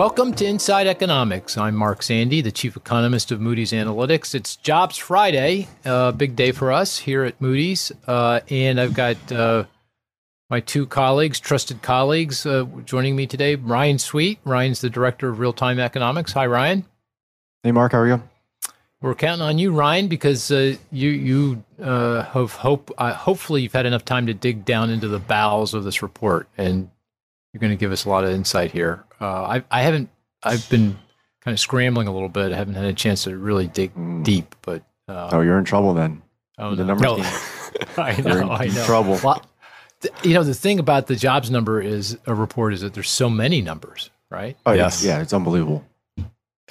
Welcome to Inside Economics. I'm Mark Zandi, the chief economist of Moody's Analytics. It's Jobs Friday, a uh, big day for us here at Moody's. Uh, and I've got uh, my two colleagues, trusted colleagues, uh, joining me today. Ryan Sweet. Ryan's the director of real time economics. Hi, Ryan. Hey, Mark. How are you? We're counting on you, Ryan, because uh, you you uh, have hope. hopefully, you've had enough time to dig down into the bowels of this report, and you're going to give us a lot of insight here. Uh, I, I haven't. I've been kind of scrambling a little bit. I haven't had a chance to really dig mm. deep. But uh, oh, you're in trouble then. Oh, the no. numbers. No. I know. You're in, I know. Trouble. Well, th- you know, the thing about the jobs number is a report is that there's so many numbers, right? Oh yes, yeah, it's unbelievable.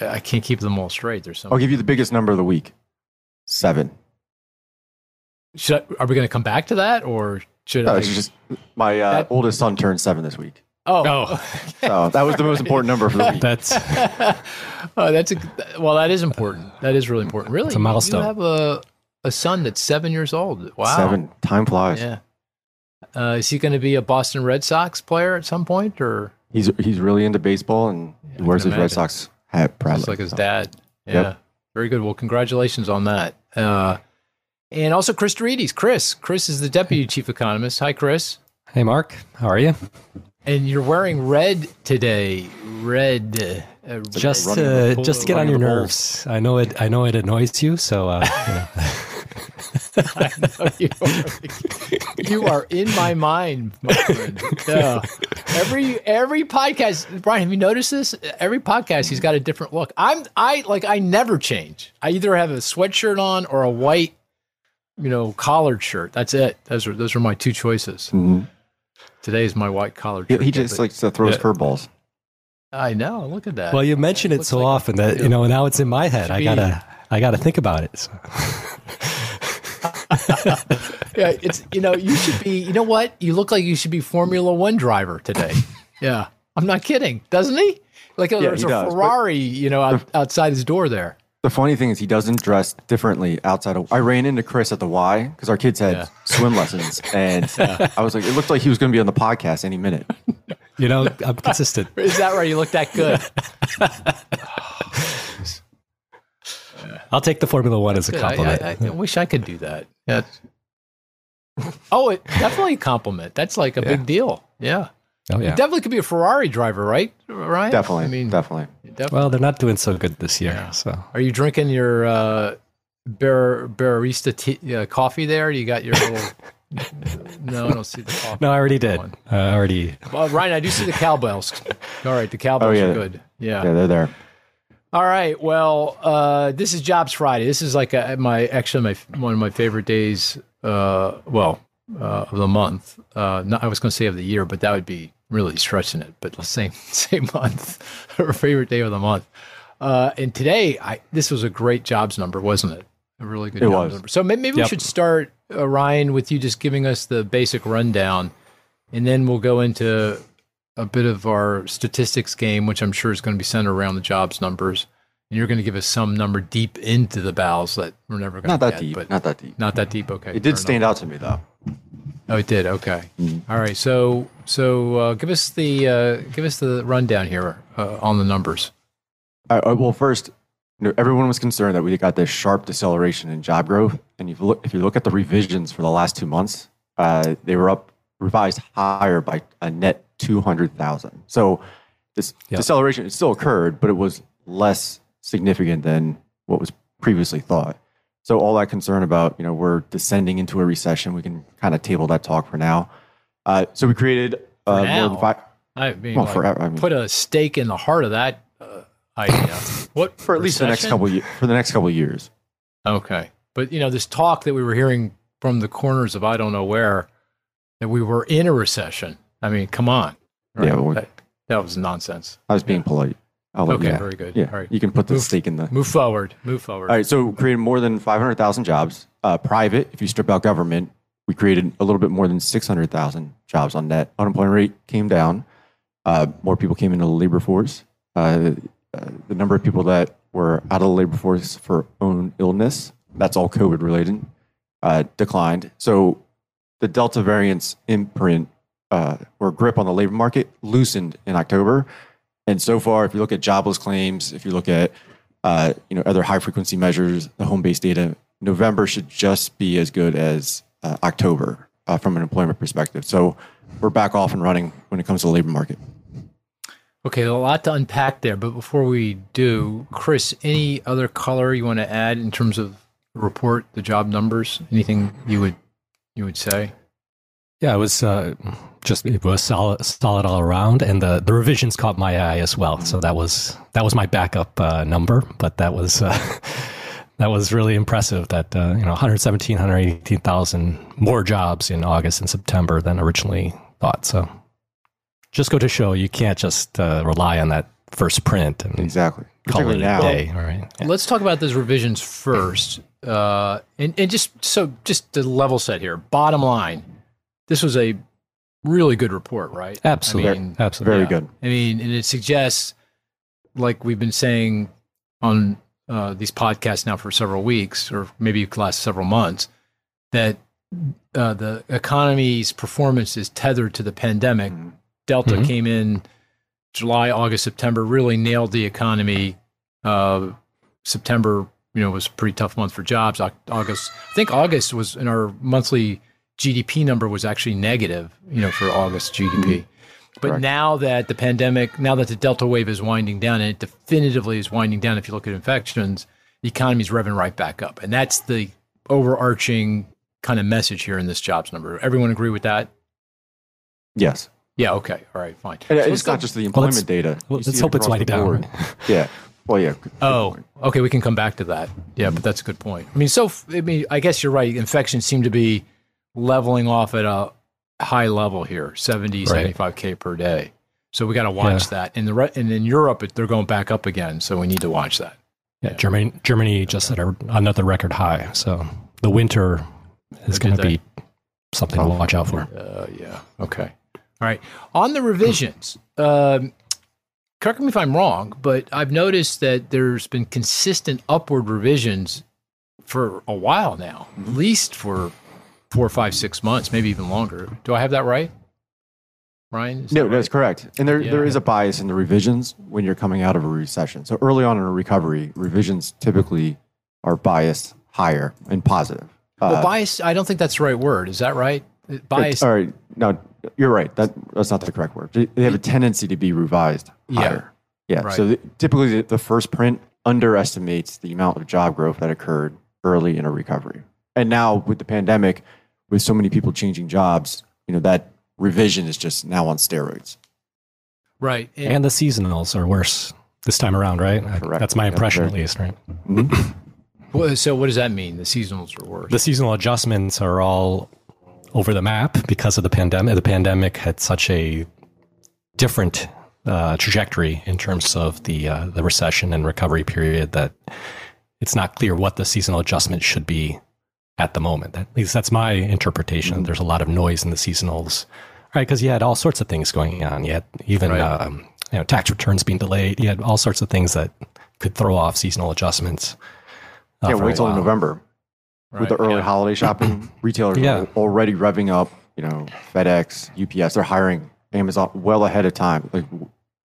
I can't keep them all straight. There's so. I'll give you the biggest number of the week. Seven. Should I, are we going to come back to that, or should no, I? Just my uh, that, oldest son turned seven this week. Oh, oh. so that was the most important number for the week. That's oh, that's a well. That is important. That is really important. Really, it's a milestone. You have a a son that's seven years old. Wow, seven. Time flies. Yeah. Uh, is he going to be a Boston Red Sox player at some point, or he's he's really into baseball and yeah, he wears his imagine. Red Sox hat proudly. Just like his dad. Yeah. Yep. Very good. Well, congratulations on that. Uh, and also Chris deRitis. Chris. Chris is the deputy chief economist. Hi, Chris. Hey, Mark. How are you? And you're wearing red today. Red. Uh, just to just to get on your nerves. I know it. I know it annoys you. So. Uh, you, know. I know you, are, you are in my mind, my friend. Every every podcast, Brian, have you noticed this? Every podcast, he's got a different look. I'm I like I never change. I either have a sweatshirt on or a white, you know, collared shirt. That's it. Those are those are my two choices. Mm-hmm. Today's my white collar. He, he just likes to throw his curveballs. I know. Look at that. Well, you mention it, it so like often that you know now it's in my head. I gotta, I gotta think about it. So. yeah, it's you know you should be. You know what? You look like you should be Formula One driver today. yeah, I'm not kidding. Doesn't he? Like yeah, there's a does, Ferrari, you know, out, outside his door there. The funny thing is, he doesn't dress differently outside of. I ran into Chris at the Y because our kids had yeah. swim lessons, and yeah. I was like, it looked like he was going to be on the podcast any minute. You know, I'm consistent. is that right? You look that good. I'll take the Formula One as a compliment. I, I, I, wish I could do that. Yeah. oh, it definitely a compliment. That's like a yeah. big deal. Yeah. Oh yeah. definitely could be a Ferrari driver, right? Right. Definitely. I mean, definitely. definitely. Well, they're not doing so good this year. Yeah. So, are you drinking your uh, Bar- Barista tea, uh, coffee there? You got your little. no, I don't see the coffee. No, I already did. I uh, already. Well, Ryan, I do see the cowbells. All right, the cowbells oh, yeah. are good. Yeah. Yeah, they're there. All right. Well, uh, this is Jobs Friday. This is like a, my actually my one of my favorite days. Uh, well, uh, of the month. Uh, not, I was going to say of the year, but that would be really stretching it. But same same month, our favorite day of the month. Uh, and today, I this was a great jobs number, wasn't it? A really good it jobs was. number. So maybe, maybe yep. we should start, uh, Ryan, with you just giving us the basic rundown, and then we'll go into a bit of our statistics game, which I'm sure is going to be centered around the jobs numbers. And you're going to give us some number deep into the bowels that we're never going not to that get, deep, but not that deep, not that deep. Okay, it did stand enough. out to me though. Oh, it did. Okay. Mm-hmm. All right. So, so uh, give us the uh, give us the rundown here uh, on the numbers. well, first, you know, everyone was concerned that we got this sharp deceleration in job growth, and if you look, if you look at the revisions for the last two months, uh, they were up revised higher by a net two hundred thousand. So, this yep. deceleration it still occurred, but it was less significant than what was previously thought. So all that concern about, you know, we're descending into a recession, we can kind of table that talk for now. Uh, so we created uh, more than five. I mean, well, like, forever. I mean, put a stake in the heart of that uh, idea. what for at least the next couple for the next couple of years. Okay, but you know, this talk that we were hearing from the corners of I don't know where that we were in a recession. I mean, come on. Right? Yeah, that, that, was nonsense. I was being yeah. polite. I'll okay, very good. Yeah, All right. you can put the move, stake in the. Move forward. Move forward. All right. So we created more than 500,000 jobs. Uh, private, if you strip out government, we created a little bit more than 600,000 jobs on net. Unemployment rate came down. Uh, more people came into the labor force. Uh, uh, the number of people that were out of the labor force for own illness, that's all COVID related, uh, declined. So the Delta variant's imprint uh, or grip on the labor market loosened in October And so far, if you look at jobless claims, if you look at uh, you know other high frequency measures, the home based data, November should just be as good as uh, October uh, from an employment perspective. So we're back off and running when it comes to the labor market. Okay, a lot to unpack there, but before we do, Chris, any other color you want to add in terms of report the job numbers? Anything you would you would say? Yeah, it was uh, just it was solid, solid all around, and the, the revisions caught my eye as well. So that was that was my backup uh, number, but that was uh, that was really impressive. That uh, you know, 117, 118,000 more jobs in August and September than originally thought. So just go to show you can't just uh, rely on that first print and exactly call it a now. day. All right. Yeah. Let's talk about those revisions first, uh, and and just so just to level set here. Bottom line, this was a really good report, right? Absolutely, I mean, absolutely, very good. I mean, and it suggests, like we've been saying on uh, these podcasts now for several weeks, or maybe last several months, that uh, the economy's performance is tethered to the pandemic. Mm-hmm. Delta Mhm. came in July, August, September, really nailed the economy. Uh, September, you know, was a pretty tough month for jobs. August, I think August was in our monthly GDP number was actually negative, you know, for August GDP. Mm-hmm. But Correct. now that the pandemic, now that the Delta wave is winding down, and it definitively is winding down, if you look at infections, the economy is revving right back up, and that's the overarching kind of message here in this jobs number. Everyone agree with that? Yes, Yeah. Okay. All right. Fine. and So let's it's go- not just the employment let's- data. well, let's it hope it's across the winding down. board. Yeah. Well, yeah. good- good Oh, point. okay. We can come back to that. Yeah, but that's a good point. I mean, so I mean, I guess you're right. Infections seem to be leveling off at a high level here, 70, Right. 75k per day. So we got to watch that. In the re- and in Europe, they're going back up again. So we need to watch that. Yeah, Germany Germany just set a, another record high. So the winter is going to be something to watch out for. Uh, yeah. Okay. All right. On the revisions, um, correct me if I'm wrong, but I've noticed that there's been consistent upward revisions for a while now, at least for four, five, six months, maybe even longer. Do I have that right, Ryan? No, that that's right? correct. And there, Yeah. there is a bias in the revisions when you're coming out of a recession. So early on in a recovery, revisions typically are biased higher and positive. Well, Uh, bias. I don't think that's the right word. Is that right? Bias. All right. No, you're right. That, that's not the correct word. They have a tendency to be revised Yeah. higher. Yeah. Right. So the, typically, the, the first print underestimates the amount of job growth that occurred early in a recovery. And now with the pandemic, with so many people changing jobs, you know that revision is just now on steroids. Right. And, And the seasonals are worse this time around, right? I- Correct. That's my Yep, impression, at least, right? well, so what does that mean? The seasonals are worse. The seasonal adjustments are all over the map because of the pandemic. The pandemic had such a different uh, trajectory in terms of the uh, the recession and recovery period that it's not clear what the seasonal adjustment should be at the moment. At least that's my interpretation. There's a lot of noise in the seasonals, right? Because you had all sorts of things going on. You had even Right. um, you know tax returns being delayed. You had all sorts of things that could throw off seasonal adjustments. uh, yeah. Wait till while. November. right. with the early yeah. holiday shopping, retailers Yeah. are already revving up. You know, FedEx, UPS, they're hiring Amazon well ahead of time, like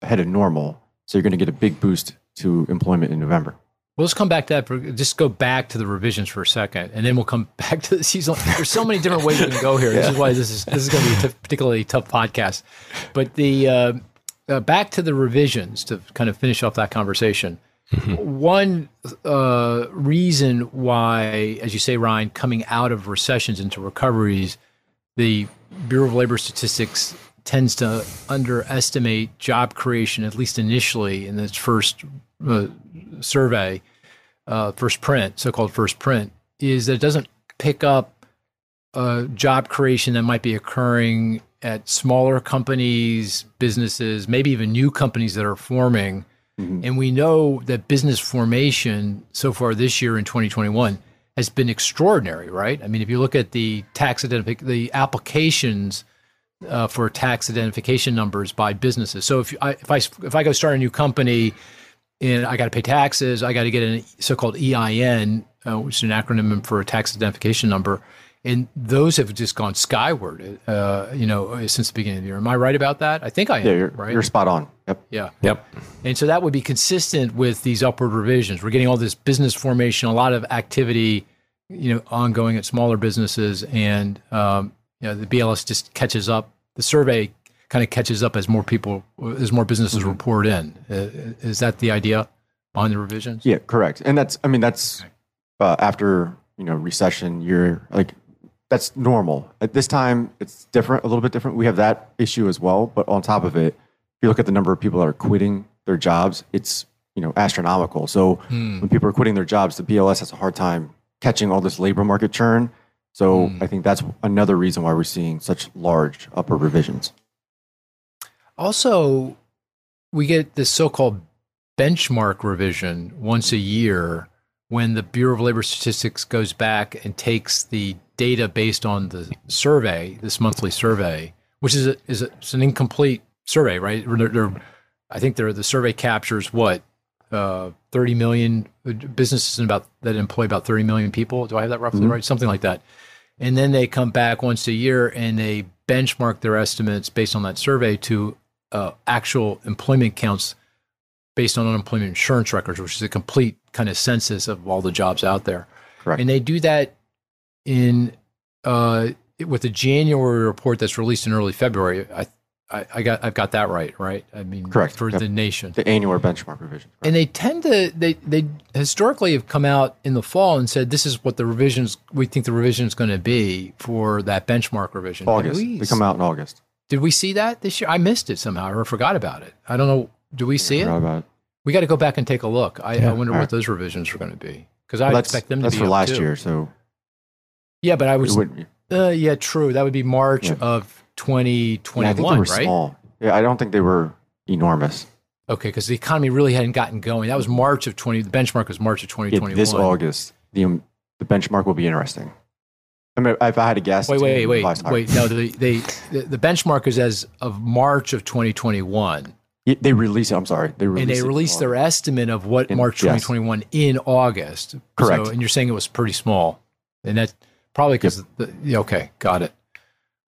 ahead of normal. So you're going to get a big boost to employment in November. Well, let's come back to that. For, just go back to the revisions for a second, and then we'll come back to the season. There's so many different ways we can go here. This is why this is this is going to be a t- particularly tough podcast. But the uh, uh, back to the revisions to kind of finish off that conversation. One uh, reason why, as you say, Ryan, coming out of recessions into recoveries, the Bureau of Labor Statistics tends to underestimate job creation, at least initially in its first uh, survey, uh, first print, so-called first print, is that it doesn't pick up uh, job creation that might be occurring at smaller companies, businesses, maybe even new companies that are forming. And we know that business formation so far this year in 2021 has been extraordinary, right? I mean, if you look at the tax identific the applications uh, for tax identification numbers by businesses. So if I if I if I go start a new company and I got to pay taxes, I got to get a so-called EIN, uh, which is an acronym for a tax identification number, and those have just gone skyward. Uh, you know, since the beginning of the year. Am I right about that? I think I am. Yeah, you're, right. you're spot on. Yep. yeah. Yep. And so that would be consistent with these upward revisions. We're getting all this business formation, a lot of activity, you know, ongoing at smaller businesses, and um, you know, the BLS just catches up. The survey kind of catches up as more people, as more businesses Mm-hmm. report in. Is that the idea on the revisions? Yeah, correct. And that's, I mean, that's uh, after you know recession year, like that's normal. At this time, it's different, a little bit different. We have that issue as well, but on top of it, if you look at the number of people that are quitting their jobs, it's you know astronomical. So Hmm. when people are quitting their jobs, the BLS has a hard time catching all this labor market churn. So Hmm. I think that's another reason why we're seeing such large upper revisions. Also, we get this so-called benchmark revision once a year when the Bureau of Labor Statistics goes back and takes the data based on the survey, this monthly survey, which is a, is a, it's an incomplete survey, right? They're- they're- I think they're, the survey captures what uh, 30 million businesses and about that employ about 30 million people. Do I have that roughly right? Something like that. And then they come back once a year and they benchmark their estimates based on that survey to uh, actual employment counts based on unemployment insurance records, which is a complete kind of census of all the jobs out there. Correct. And they do that in uh, with the January report that's released in early February. I, I, I got I've got that right, right? I mean, Correct. for Yep. the nation. The annual benchmark revision. And they tend to they they historically have come out in the fall and said this is what the revisions we think the revision is going to be for that benchmark revision. August. we- They come out in August. Did we see that this year? I missed it somehow or forgot about it. I don't know. Do we see Forgot it? about it. We got to go back and take a look. I, I wonder All what right. those revisions are going to be because I Well, that's expect them to that's be That's for up last too. year, so Yeah, but I was wouldn't uh, yeah, true. That would be March Yeah. of Yeah, I think they 2021, were right? small. Yeah, I don't think they were enormous. Okay, because the economy really hadn't gotten going. That was March of 20. The benchmark was March of Yeah, 2021. this August, the um, the benchmark will be interesting. I mean, if I had a guess, Wait, gonna wait, wait, wait. No, the, they, the the benchmark is as of March of 2021, Yeah, They release it. I'm sorry, they release and they released their estimate of what In- March yes. 2021 in August. Correct. So, and you're saying it was pretty small, and that probably because yeah, okay, got it.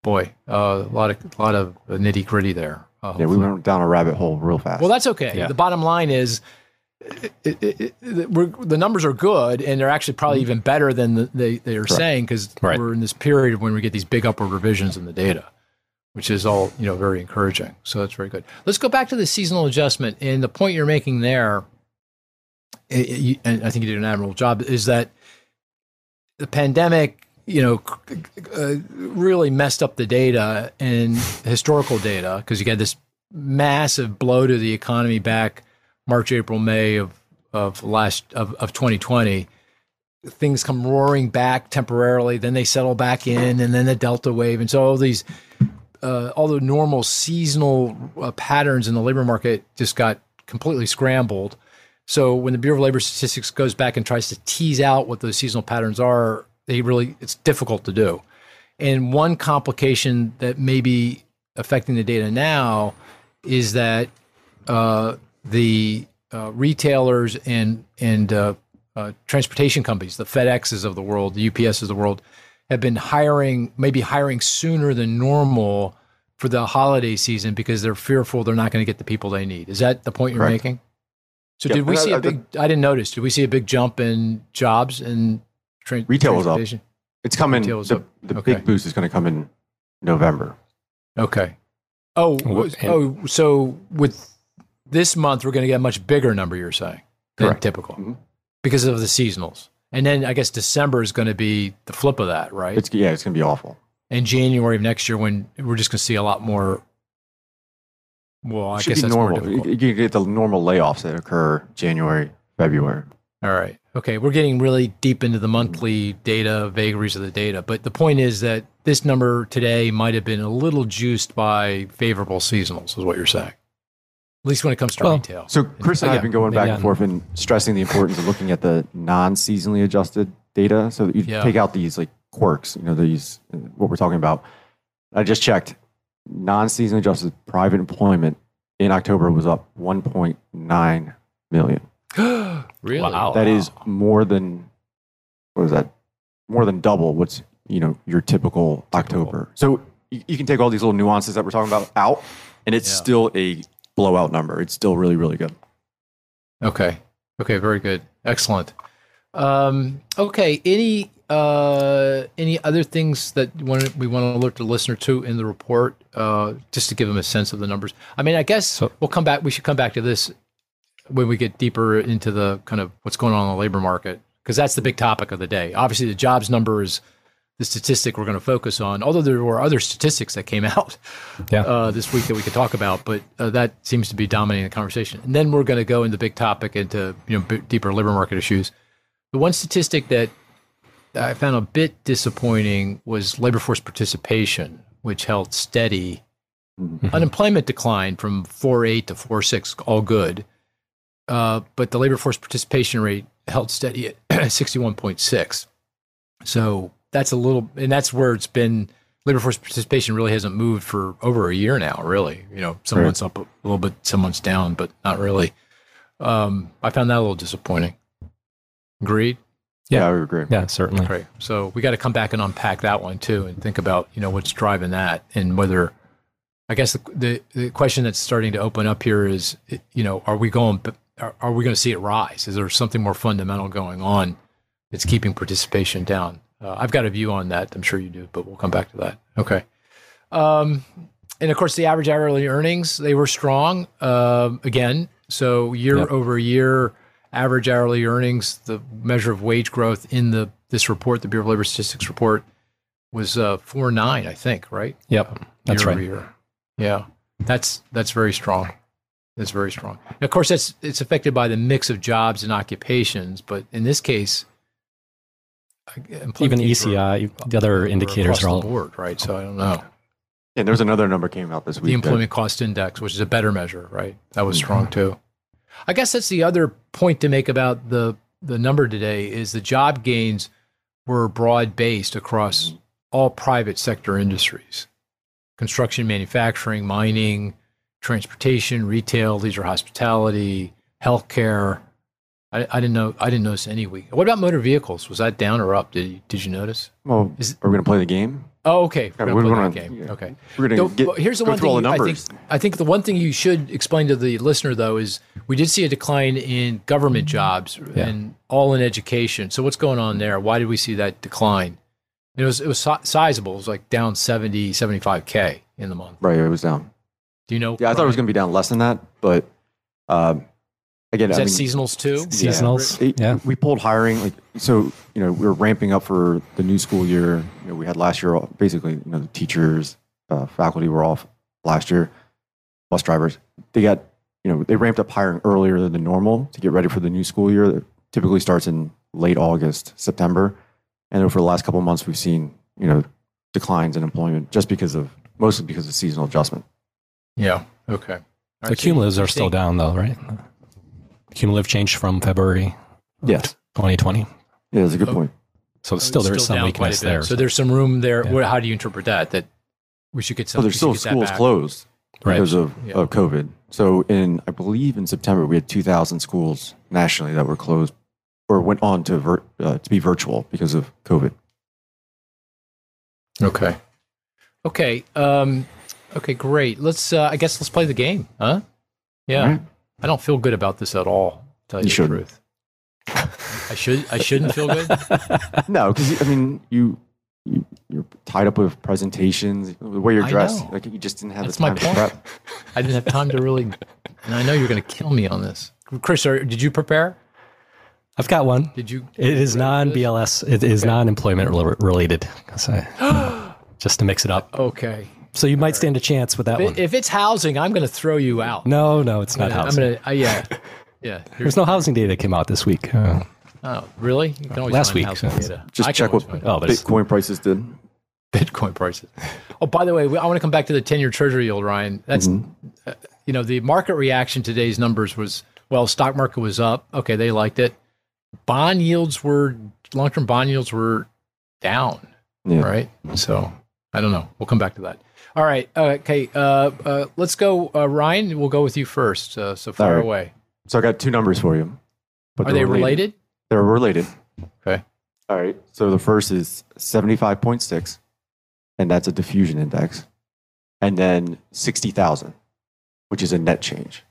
Boy, uh, a lot of a lot of nitty gritty there. Uh, Yeah, we went down a rabbit hole real fast. Well, that's okay. Yeah. The bottom line is it, it, it, the numbers are good, and they're actually probably mm-hmm. even better than the, they, they are saying because Right. we're in this period of when we get these big upward revisions in the data, which is all you know very encouraging. So that's very good. Let's go back to the seasonal adjustment, and the point you're making there, i- i- you- and I think you did an admirable job, is that the pandemic. You know, uh, really messed up the data and historical data because you got this massive blow to the economy back March, April, May of of last of, of 2020. Things come roaring back temporarily, then they settle back in, and then the Delta wave, and so all these uh, all the normal seasonal uh, patterns in the labor market just got completely scrambled. So when the Bureau of Labor Statistics goes back and tries to tease out what those seasonal patterns are, they really it's difficult to do. And one complication that may be affecting the data now is that uh, the uh, retailers and and uh, uh, transportation companies, the FedExes of the world, the UPSs of the world, have been hiring maybe hiring sooner than normal for the holiday season because they're fearful they're not going to get the people they need. Is that the point you're Correct. making? So Yeah, did we and see a I- big? I didn't notice. Did we see a big jump in jobs and tra- Retail was up. transportation? it's coming. Retail was The, up. the Okay. big boost is going to come in November. Okay. Oh, Well, and- oh, so with this month we're going to get a much bigger number. You're saying than Correct. typical Mhm. because of the seasonals, and then I guess December is going to be the flip of that, right? It's yeah, it's going to be awful. and January of next year when we're just going to see a lot more. Well, I It should guess be that's normal. more difficult. You, you get the normal layoffs that occur January, February. All right. Okay. We're getting really deep into the monthly data, vagaries of the data. But the point is that this number today might have been a little juiced by favorable seasonals, is what you're saying. At least when it comes to Well, retail. So Chris and I have been going back and forth and stressing the importance of looking at the non-seasonally adjusted data. So that you Yeah. take out these like quirks, you know, these uh, what we're talking about. I just checked. Non-seasonally adjusted private employment in October was up 1.9 million. really? Wow. That is more than what is that? More than double what's you know your typical, October. So you, you can take all these little nuances that we're talking about out, and it's Yeah. still a blowout number. It's still really really good. Okay. Okay. Very good. Excellent. Um, okay. Any uh, any other things that want we want to alert the listener to in the report, uh, just to give them a sense of the numbers? I mean, I guess we'll come back. We should come back to this when we get deeper into the kind of what's going on in the labor market because that's the big topic of the day. Obviously, the jobs number is the statistic we're going to focus on. Although there were other statistics that came out Yeah. uh, this week that we could talk about, but uh, that seems to be dominating the conversation. And then we're going to go into the big topic into you know b- deeper labor market issues. The one statistic that I found a bit disappointing was labor force participation, which held steady. Unemployment declined from 4.8 to 4.6, all good. Uh, but the labor force participation rate held steady at 61.6. So that's a little, and that's where it's been. Labor force participation really hasn't moved for over a year now. Really, you know, some Right. months up a little bit, some months down, but not really. Um, I found that a little disappointing. Agreed. Yeah, Yeah. I would agree. Yeah, certainly. Great. So we got to come back and unpack that one too, and think about you know what's driving that, and whether. I guess the, the the question that's starting to open up here is, you know, are we going? Are, are we going to see it rise? Is there something more fundamental going on that's keeping participation down? Uh, I've got a view on that. I'm sure you do, but we'll come back to that. Okay. Um, and of course, the average hourly earnings they were strong um, again. So year Yep. over year, average hourly earnings, the measure of wage growth in the this report, the Bureau of Labor Statistics report, was uh, four nine, I think, right? Yep. That's year right. Over year. Yeah, that's that's very strong. That's very strong. And of course, that's it's affected by the mix of jobs and occupations, but in this case, Even gains were- ECI, the other indicators are all. the board, right? So I don't know And there's another number came out this week. the that- employment cost index, which is a better measure, right? That was strong mm-hmm. too. I guess that's the other point to make about the the number today is the job gains were broad based across mm-hmm. all private sector industries. Construction, manufacturing, mining, transportation, retail, leisure hospitality, healthcare. I, I didn't know I didn't notice any weak. What about motor vehicles? Was that down or up? Did you, did you notice? well, Is- are we going to play the game? Oh, okay. We're gonna play gonna- game. yeah. Okay. We're going to get. here's the go one through all thing the you- I think, I think the one thing you should explain to the listener though is we did see a decline in government jobs Yeah. and all in education. So what's going on there? Why did we see that decline? It was it was sizable. It was like down 70 75k in the month. right, it was down. Do you know? Yeah, I thought it was going to be down less than that, but um, again, Is I that mean, seasonals too? Seasonals. It- Yeah. we pulled hiring like so. You know, we were ramping up for the new school year. You know, we had last year basically. You know, the teachers, uh, faculty were off last year. Bus drivers, they got you know they ramped up hiring earlier than normal to get ready for the new school year. That typically starts in late August, September, and over the last couple of months, we've seen you know declines in employment just because of mostly because of seasonal adjustment. Yeah. Okay. The right, cumulatives are still down, though, right? Cumulative change from February Yes, 2020. yeah, that's a good Oh. point. So still there is Still some down quite a weakness there. So there's some room there. Yeah. What, how do you interpret that? That we should get some. So there's still should get that schools closed Right. because of, Yeah. of COVID. So in I believe in September we had 2,000 schools nationally that were closed or went on to vir- uh, to be virtual because of COVID. Okay. Okay. Um, okay. Great. Let's. Uh, I guess let's play the game, huh? Yeah. All right. I don't feel good about this at all. To tell you, You the shouldn't. truth. I should. I shouldn't feel good. No, because I mean you, you you're tied up with presentations, the way you're dressed. Like you just didn't have That's the my time to point. prep. I didn't have time to really. And I know you're going to kill me on this, Chris. Are, did you prepare? I've got one. Did you? It is non BLS. It is non employment related. I- just to mix it up. Okay. So you might stand a chance with that one. If it's housing, I'm going to throw you out. No, no, it's not I'm housing. going to. Uh, yeah. Yeah. There's no housing data that came out this week. Uh, oh, really? You can always Last find week, so- data. Just I check what always oh, Bitcoin prices did. Bitcoin prices. Oh, by the way, I want to come back to the 10 year treasury yield, Ryan. That's, uh, you know, the market reaction to today's numbers was, well, stock market was up. Okay, they liked it. Bond yields were, long term bond yields were down, Yeah. right? So I don't know. We'll come back to that. All right. Uh, okay. Uh, uh, let's go. Uh, Ryan, we'll go with you first. Uh, so far right. away. So I got two numbers for you. But Are they related? They're related. Okay. All right. So the first is 75.6, and that's a diffusion index. And then 60,000, which is a net change.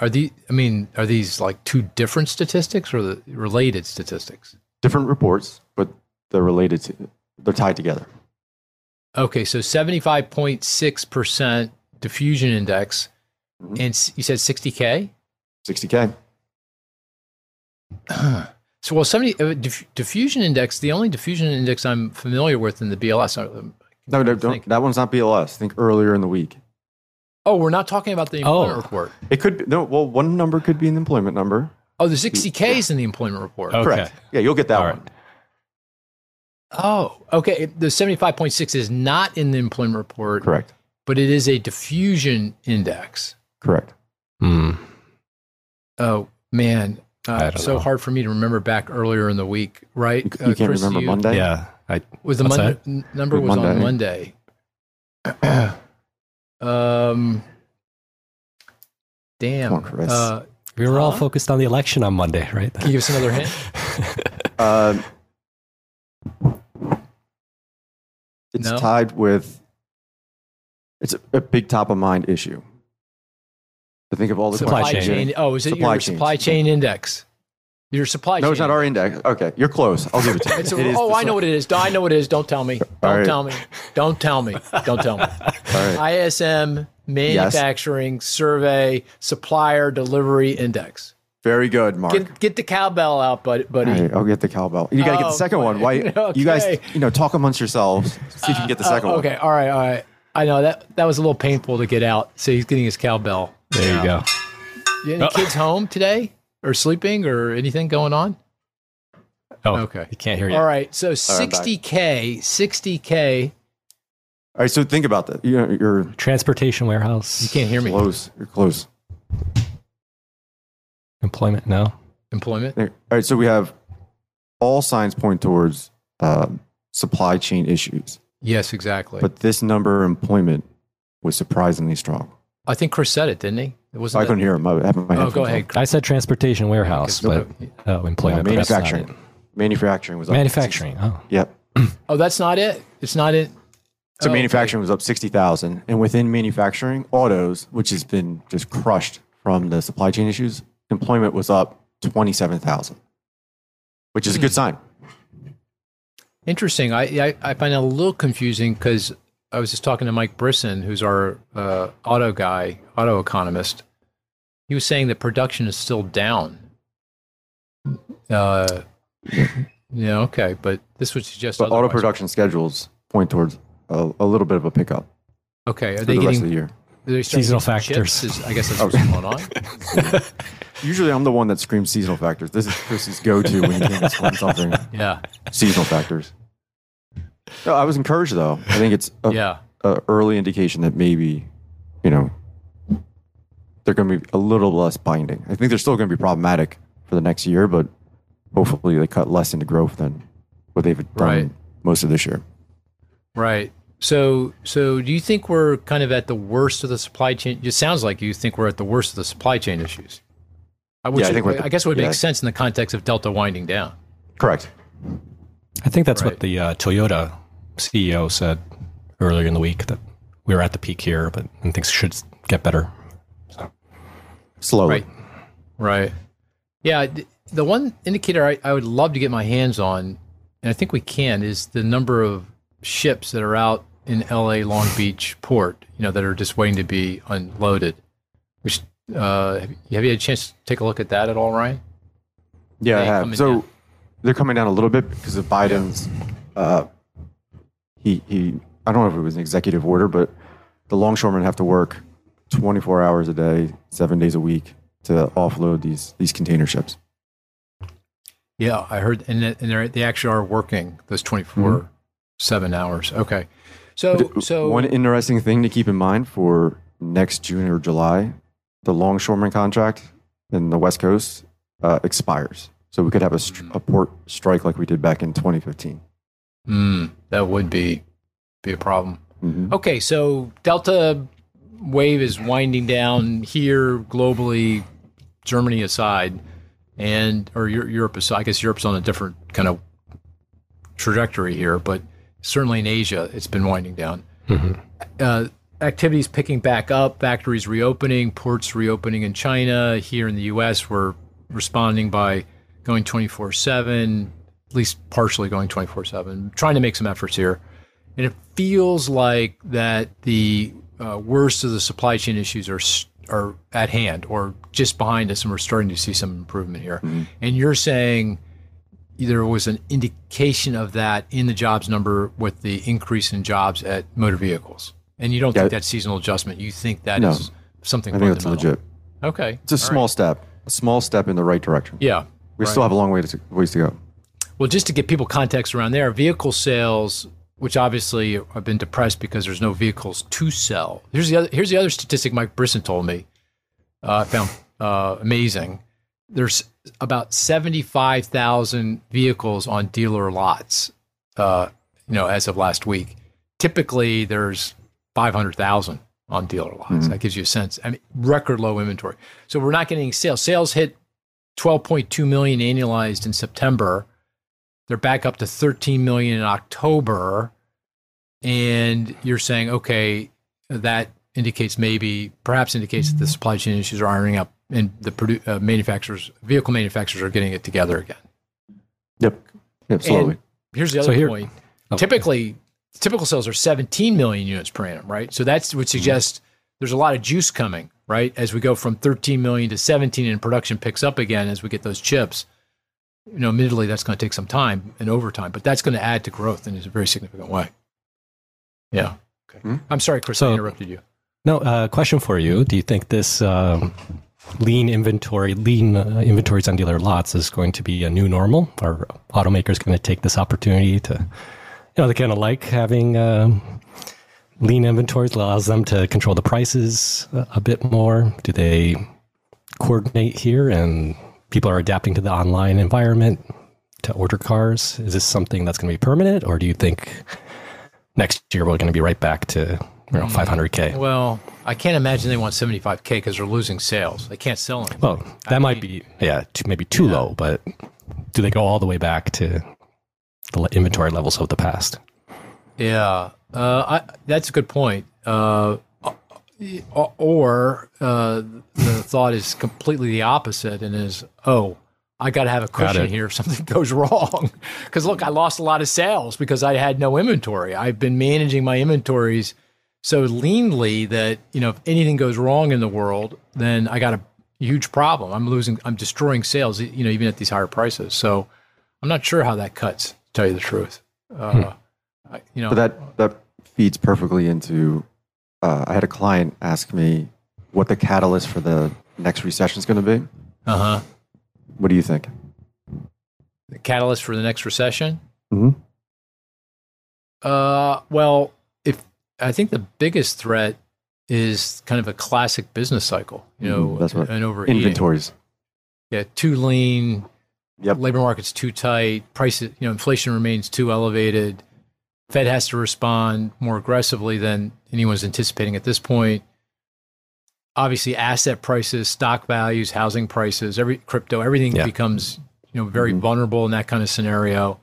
Are the I mean, are these like two different statistics or the related statistics? Different reports, but they're related to, they're tied together. Okay, so 75.6% diffusion index Mhm. and you said 60k? 60K. So well 70 uh, diff, diffusion index, the only diffusion index I'm familiar with in the BLS uh, No, no, don't, that one's not BLS. I think earlier in the week. Oh, we're not talking about the employment Oh. report. It could be, no, well, one number could be an employment number. Oh, the 60k is in the employment report. Okay. Correct. Yeah, you'll get that All one. right. Oh, okay. The 75.6 is not in the employment report, Correct. but it is a diffusion index. Correct. Hmm. Oh, man. Uh, so know. hard for me to remember back earlier in the week, right? You, Uh, can't Chris, remember you- Monday? Yeah. I Was the What's Monday, n- number Was was on Monday. Monday? um, damn. Come on, Chris. Uh, we were all focused on the election on Monday, right? can you give us another hint? Um, it's No? tied with. It's a, a big top of mind issue. To think of all the Supply questions. chain. Oh, is it Supply your chains. supply chain index? Your supply No, chain. No, it's not our index. Okay, you're close. I'll give it to you. It's a- It is oh, I know what it is. I know what it is. Don't tell me. Don't right. tell me. Don't tell me. Don't tell me. All right. ISM manufacturing survey supplier delivery index. Very good, Mark. Get get the cowbell out, buddy. All right, I'll get the cowbell. You got to get Oh, the second one. boy. Why? You guys, you know, talk amongst yourselves. See if you can get the uh, second Oh, one. okay. All right. All right. I know that that was a little painful to get out. So he's getting his cowbell. There you go. You Any oh. kids home today or sleeping or anything going on? Oh, Okay. You can't hear you. All right. So I'm 60K, 60K. All right, so think about that. You know, you're Transportation warehouse. You can't hear me. close. You're close. Employment. No. Employment. There- All right, so we have all signs point towards um, supply chain issues, Yes, exactly. but this number employment was surprisingly strong. I think Chris said it, didn't he? It wasn't. I couldn't hear him. I had my Oh, go on. ahead. I said transportation warehouse, but Okay. oh, employment. but that's not manufacturing. Manufacturing was up. Manufacturing. Oh. Yep. Oh, that's not it. It's not it. So Oh, okay. manufacturing was up 60,000. And within manufacturing, autos, which has been just crushed from the supply chain issues, employment was up 27,000, which is a good Hmm. sign. Interesting. I, I I find it a little confusing because I was just talking to Mike Brisson, who's our uh, auto guy, auto economist. He was saying that production is still down. Uh, yeah. Okay, but this would suggest. But auto production schedules point towards a, a little bit of a pickup Okay, are they the rest of the year. Are they starting Seasonal factors. Is- I guess that's oh, what's going on. Usually I'm the one that screams seasonal factors. This is Chris's go to when he can't explain something. Yeah. Seasonal factors. No, I was encouraged though. I think it's a, Yeah. a early indication that maybe, you know, they're going to be a little less binding. I think they're still going to be problematic for the next year, but hopefully they cut less into growth than what they've done Right. most of this year. Right. So, so do you think we're kind of at the worst of the supply chain? It sounds like you think we're at the worst of the supply chain issues. I, which Yeah, I think we're the- I guess it would yeah. make sense in the context of Delta winding down. Correct. I think that's Right. what the uh, Toyota CEO said earlier in the week that we are at the peak here, but and things should get better. Slowly. Right. Right. Yeah. The one indicator I, I would love to get my hands on, and I think we can, is the number of ships that are out in LA Long Beach port, you know, that are just waiting to be unloaded. Which, uh, have you had a chance to take a look at that at all, Ryan? Yeah, I have. So down. they're coming down a little bit because of Biden's. Uh, he he. I don't know if it was an executive order, but the longshoremen have to work 24 hours a day, seven days a week to offload these these container ships. Yeah, I heard, and and they actually are working those twenty four seven hours. Okay, so But so one interesting thing to keep in mind for next June or July, the longshoreman contract in the West Coast uh, expires. So we could have a, str- a port strike like we did back in 2015. mm, that would be be a problem. Mhm. Okay, so Delta wave is winding down here globally, Germany aside, and or Europe aside. I guess Europe's on a different kind of trajectory here, but certainly in Asia, it's been winding down. Uh, activities picking back up, factories reopening, ports reopening in China. Here in the U.S., we're responding by going 24 7, at least partially going 24 7, trying to make some efforts here. And it feels like that the uh, worst of the supply chain issues are are at hand or just behind us, and we're starting to see some improvement here. And you're saying there was an indication of that in the jobs number with the increase in jobs at motor vehicles. And you don't Yeah. think that's seasonal adjustment. You think that No. something I think that's legit. Okay. It's a All small right. step, a small step in the right direction. Yeah. We right. still have a long way to ways to go. Well, just to give people context around there, vehicle sales, which obviously have been depressed because there's no vehicles to sell. Here's the other. Here's the other statistic Mike Brisson told me. Uh, I found uh, amazing. There's about seventy-five thousand vehicles on dealer lots. Uh, you know, as of last week. Typically, there's five hundred thousand on dealer lots. That gives you a sense. I mean, record low inventory. So we're not getting sales. Sales hit 12.2 million annualized in September. They're back up to 13 million in October. And you're saying, okay, that indicates maybe, perhaps indicates that the supply chain issues are ironing up and the produ- uh, manufacturers, vehicle manufacturers are getting it together again. Yep. Yep. Slowly. And here's the So other here- point. Oh. Typically, typical sales are 17 million units per annum, right? So that would suggest there's a lot of juice coming, right? As we go from 13 million to 17 and production picks up again as we get those chips. You know, admittedly, that's going to take some time and overtime, but that's going to add to growth in a very significant way. Yeah. Okay. Hmm. I'm sorry, Chris, I interrupted you. No, uh, question for you. Do you think this um, lean inventory, lean uh, inventories on dealer lots is going to be a new normal? Are automakers going to take this opportunity to, you know, they kind of like having um, lean inventories, allows them to control the prices a, a bit more? Do they coordinate here and people are adapting to the online environment to order cars? Is this something that's going to be permanent or do you think next year we're going to be right back to, you know, 500K? Well, I can't imagine they want 75K because they're losing sales. They can't sell anything. Well, that might be yeah, too, maybe too low, but do they go all the way back to the inventory levels of the past? Yeah, uh, I, that's a good point. Uh, or uh, the thought is completely the opposite, and is, oh, I got to have a cushion here if something goes wrong. Because look, I lost a lot of sales because I had no inventory. I've been managing my inventories so leanly that you know if anything goes wrong in the world, then I got a huge problem. I'm losing, I'm destroying sales, you know, even at these higher prices. So I'm not sure how that cuts. To tell you the truth, uh, I, you know, But that that feeds perfectly into. Uh, I had a client ask me what the catalyst for the next recession is going to be. uh huh. What do you think? The catalyst for the next recession? Mhm. Uh, well, if I think the biggest threat is kind of a classic business cycle, you know, Mhm, that's right. an overheating. Inventories. Yeah, too lean. Yep. Labor market's too tight. Prices, you know, inflation remains too elevated. Fed has to respond more aggressively than anyone's anticipating at this point. Obviously, asset prices, stock values, housing prices, every crypto, everything Yeah. becomes you know very Mhm. vulnerable in that kind of scenario.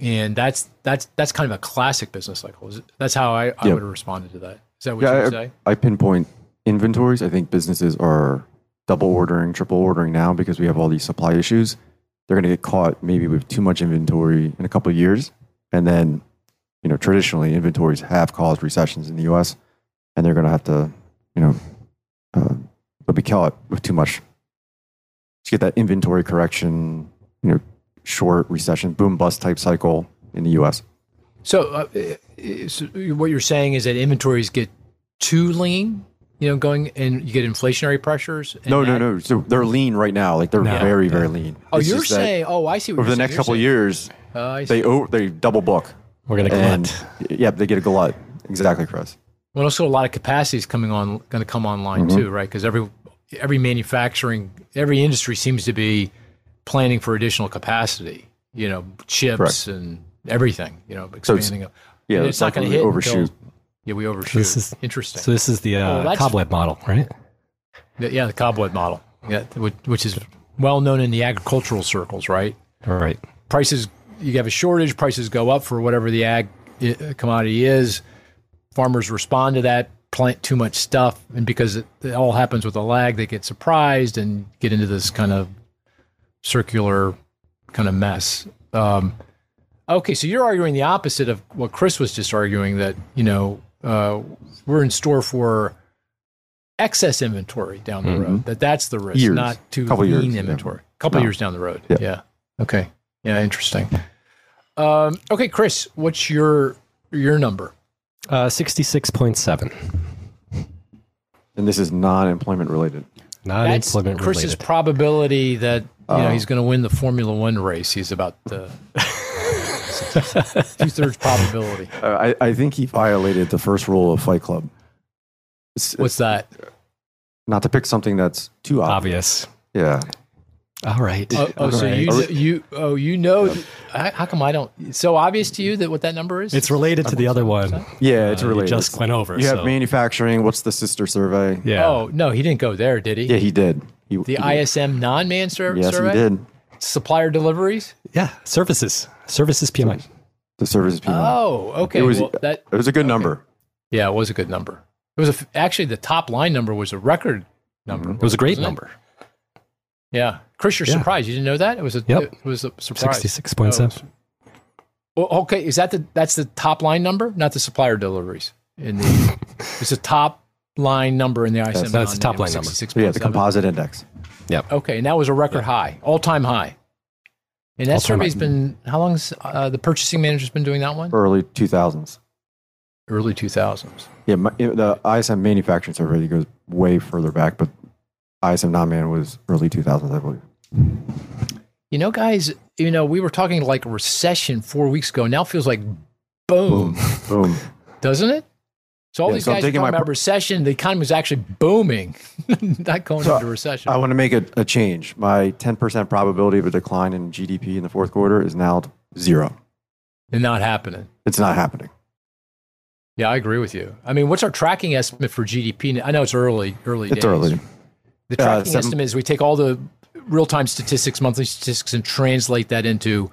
And that's that's that's kind of a classic business cycle. That's how I, I Yeah. would have responded to that. Is that what Yeah, you I- say? I pinpoint inventories. I think businesses are double ordering, triple ordering now because we have all these supply issues. They're going to get caught maybe with too much inventory in a couple of years, and then, you know, traditionally inventories have caused recessions in the U.S. and they're going to have to, you know, uh, they'll be caught with too much. To get that inventory correction, you know, short recession, boom bust type cycle in the U.S. So, uh, uh, so what you're saying is that inventories get too lean, you know, going and you get inflationary pressures. and No, no, that- no. So they're lean right now. Like they're No. very, very lean. Oh, It's you're saying? Oh, I see. What over you're the saying. next You're couple of saying- years, Uh, I see. they over, they double book. We're going to And glut. yeah, they get a glut. Exactly, Chris. Well, also a lot of capacity is coming on, going to come online Mhm. too, right? Because every every manufacturing, every industry seems to be planning for additional capacity. You know, chips Correct. and everything. You know, So it's- expanding. up. Yeah, And it's not going to hit overshoot. Until, yeah, we overshoot. This is- Interesting. So this is the Oh, uh, that's- cobweb model, right? The- yeah, the cobweb model. Yeah, which, which is well known in the agricultural circles, right? All right. prices you have a shortage, prices go up for whatever the ag uh, commodity is. Farmers respond to that, plant too much stuff, and because it, it all happens with a lag, they get surprised and get into this kind of circular kind of mess. Um, okay, so you're arguing the opposite of what Chris was just arguing that you know uh, we're in store for excess inventory down the Mhm. road. That that's the risk, Years. not too Couple lean years, inventory. A couple No. years down the road. Yeah. yeah. Okay. Yeah. Interesting. Um, okay, Chris, what's your your number? Uh, 66.7. And this is non-employment related. Non That's employment Chris's probability that you know Oh. he's going to win the Formula One race. He's about the two thirds probability. Uh, I, I think he violated the first rule of Fight Club. It's- What's that? not to pick something that's too obvious. Obvious. Yeah. All right. Oh, oh so All you right. you oh you know? How, how come I don't? So obvious to you that what that number is? It's related to the other one. Yeah, it's Uh, you related. just went over. you have manufacturing. What's the sister survey? Yeah. Oh no, he didn't go there, did he? Yeah, he did. He, the he did. ISM non-man sur- Yes, survey. he did. Supplier deliveries. Yeah. Services. Services PMI. The services people. Oh, okay. It was- well, that it was a good number. yeah, it was a good number. It was a f actually the top line number was a record number. It was a great Wasn't it? number. Yeah, Chris, you're Yeah. surprised you didn't know that? It was a Yep. it was a surprise. 66.7. Well, okay, is that the that's the top line number, not the supplier deliveries? In the it's a top line number in the ISM. that's the top line number. 66.7. Yeah, the composite index. Yep. Okay, and that was a record high, all time high. And that survey's been how long's uh, the purchasing manager's been doing that one? Early 2000s. Early two thousands. Yeah, my, the ISM manufacturing survey goes way further back, but ISM non-man was early 2000s, I believe. You know, guys, you know, we were talking like a recession four weeks ago. Now it feels like boom, Boom. doesn't it? So all Yeah, these so guys are talking my about recession. The economy is actually booming, not going So into recession. I want to make a, a change. My 10% probability of a decline in GDP in the fourth quarter is now zero. and not happening. It's not happening. Yeah, I agree with you. I mean, what's our tracking estimate for GDP? I know it's early, early It's days. early. The Uh, tracking seven- estimate is we take all the real time statistics, monthly statistics, and translate that into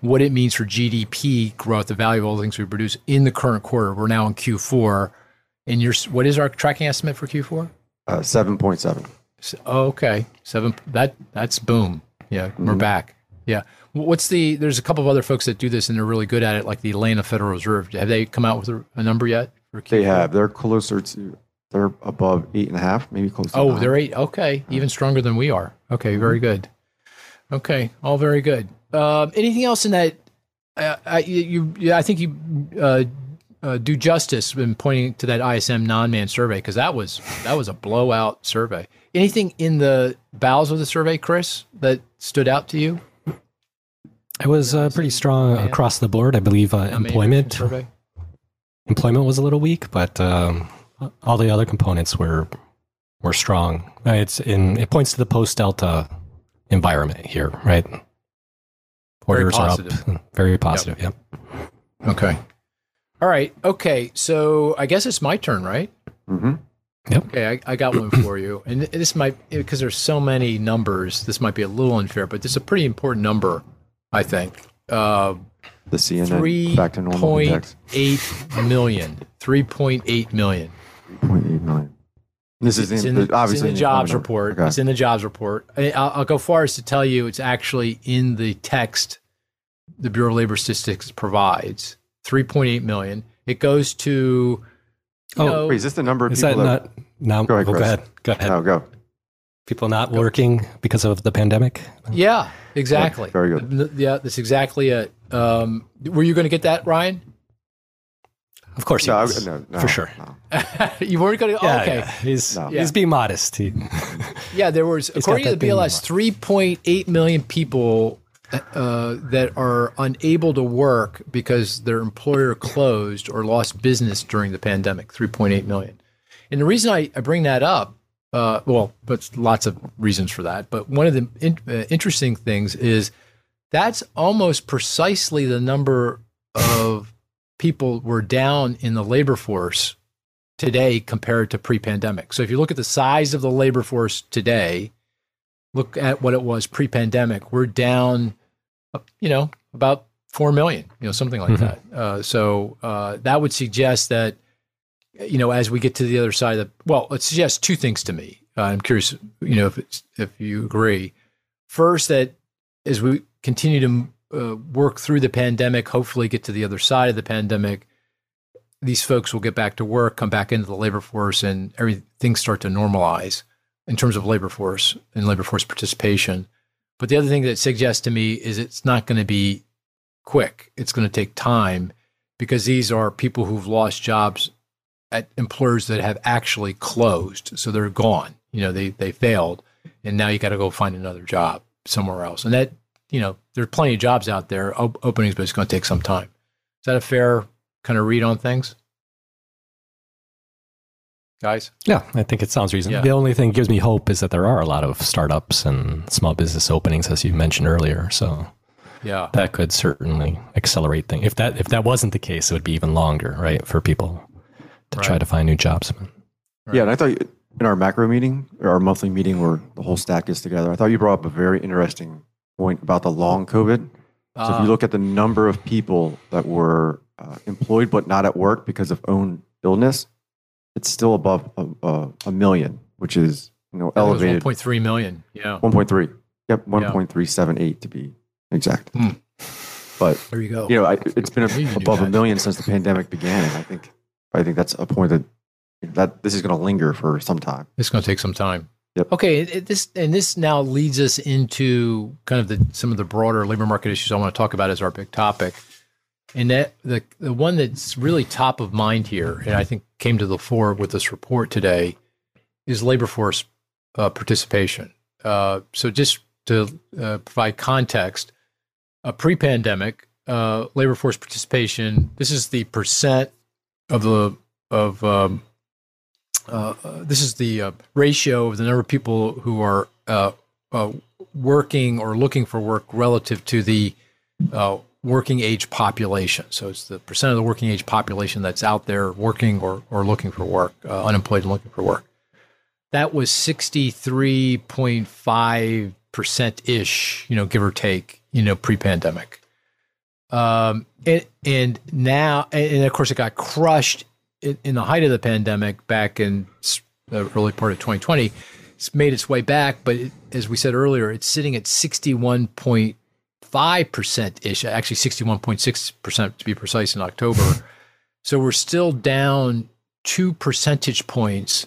what it means for GDP growth, the value of all the things we produce in the current quarter. We're now in Q4. And your what is our tracking estimate for Q4? Uh, 7.7. S- Oh, okay, seven. That that's boom. Yeah, we're Mhm. back. Yeah. What's the? There's a couple of other folks that do this and they're really good at it, like the Atlanta Federal Reserve. Have they come out with a, a number yet? For Q4? They have. They're closer to, they're above eight and a half, maybe close to Oh, nine. they're eight. Okay, even stronger than we are. Okay, very good. Okay, all very good. Um, anything else in that? Uh, I, you, you, I think you uh, uh, do justice in pointing to that ISM non-man survey because that was that was a blowout survey. Anything in the bowels of the survey, Chris, that stood out to you? It was uh, pretty strong Yeah. across the board. I believe uh, employment employment was a little weak, but um, all the other components were were strong. Uh, It's in it points to the post Delta environment here, right? Orders are up, very positive. Yep. Okay. All right. Okay. So I guess it's my turn, right? hmm Okay, I, I got one for you, and this might because there's so many numbers. This might be a little unfair, but this is a pretty important number, I think. Uh, The CNN Three back to normal point index. eight million. Three point eight million. 3.8 million. This is It's in, in the, obviously it's in the jobs employment report. Okay. It's in the jobs report. I, I'll, I'll go far as to tell you it's actually in the text the Bureau of Labor Statistics provides. Three point eight million. It goes to. Oh, know, Wait, is this the number of Is people that not now? Go ahead, oh, go ahead. Go ahead. No, go. People not working because of the pandemic. yeah, exactly. Very good. Yeah, that's exactly it. Um, were you going to get that, Ryan? Of course, he No, was, no, no, for sure. no. you weren't going to. Yeah, okay. yeah. He's No. he's being modest. He, Yeah, there was according to the BLS, three point eight million people uh, that are unable to work because their employer closed or lost business during the pandemic. Three point eight million, and the reason I, I bring that up, uh, well, but lots of reasons for that. But one of the in, uh, interesting things is that's almost precisely the number of people were down in the labor force today compared to pre-pandemic. So if you look at the size of the labor force today, look at what it was pre-pandemic, we're down you know, about four million, you know, something like that. Uh, so uh, that would suggest that, you know, as we get to the other side of the, well, it suggests two things to me. Uh, I'm curious, you know, if it's, if you agree. First, that as we continue to uh, work through the pandemic, hopefully get to the other side of the pandemic, these folks will get back to work, come back into the labor force, and everything start to normalize in terms of labor force and labor force participation. But the other thing that suggests to me is it's not going to be quick. It's going to take time because these are people who've lost jobs at employers that have actually closed. So they're gone. You know, they they failed, and now you got to go find another job somewhere else. And that you know, there are plenty of jobs out there, op- openings, but it's going to take some time. Is that a fair kind of read on things? Guys? Yeah, I think it sounds reasonable. Yeah. The only thing that gives me hope is that there are a lot of startups and small business openings, as you mentioned earlier. So Yeah. that could certainly accelerate things. If that if that wasn't the case, it would be even longer, right, for people to try to find new jobs. Yeah, and I thought in our macro meeting or our monthly meeting where the whole stack is together, I thought you brought up a very interesting point about the long COVID. So if Ah. you look at the number of people that were uh, employed but not at work because of own illness, it's still above a, a, a million, which is you know I think it was elevated. 1.3 million. Yeah. 1.3. Yep, 1.378 to be exact. Hmm. But There you go. you know, I, it's been knew above a million since the pandemic began, and I think I think that's a point that that this is going to linger for some time. It's going to take some time. Yep. Okay, this and this now leads us into kind of the some of the broader labor market issues I want to talk about as our big topic. And that the the one that's really top of mind here, and I think came to the fore with this report today, is labor force uh, participation. Uh, so just to uh, provide context, uh, pre-pandemic uh, labor force participation. This is the percent of the of um, uh, uh, this is the uh, ratio of the number of people who are uh, uh, working or looking for work relative to the working age population. So it's the percent of the working age population that's out there working or, or looking for work, unemployed and looking for work. That was 63.5% ish, you know, give or take, you know, pre pandemic. Um, and, and now, and of course, it got crushed in, the height of the pandemic back in the early part of 2020. It's made its way back, but it, as we said earlier, it's sitting at 61.5% ish, actually 61.6% to be precise in October. so we're still down two percentage points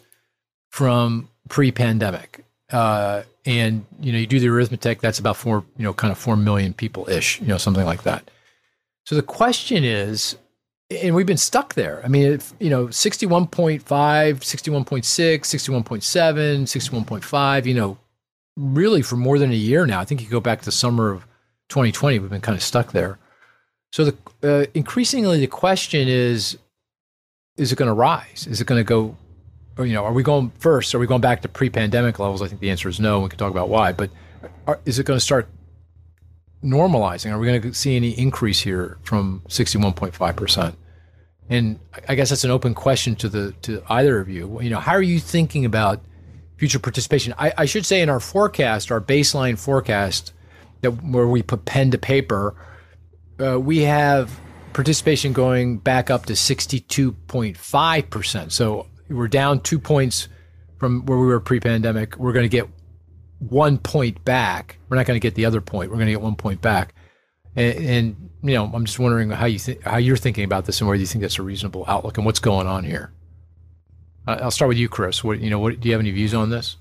from pre pandemic. Uh, and, you know, you do the arithmetic, that's about four, you know, kind of four million people ish, you know, something like that. So the question is, and we've been stuck there. I mean, if, you know, 61.5, 61.6, 61.7, 61.5, you know, really for more than a year now. I think you go back to the summer of 2020, we've been kind of stuck there. So the uh, increasingly the question is, is it going to rise? Is it going to go, or, you know, are we going first? Are we going back to pre-pandemic levels? I think the answer is no. We can talk about why, but are, is it going to start normalizing? Are we going to see any increase here from 61.5%? And I- guess that's an open question to the to either of you. You know, how are you thinking about future participation? I, I should say in our forecast, our baseline forecast, that where we put pen to paper, uh, we have participation going back up to 62.5%. So we're down two points from where we were pre-pandemic. We're going to get one point back. We're not going to get the other point. We're going to get one point back. And, and you know, I'm just wondering how you think, how you're thinking about this, and whether you think that's a reasonable outlook, and what's going on here. I'll start with you, Chris. What you know? What do you have any views on this?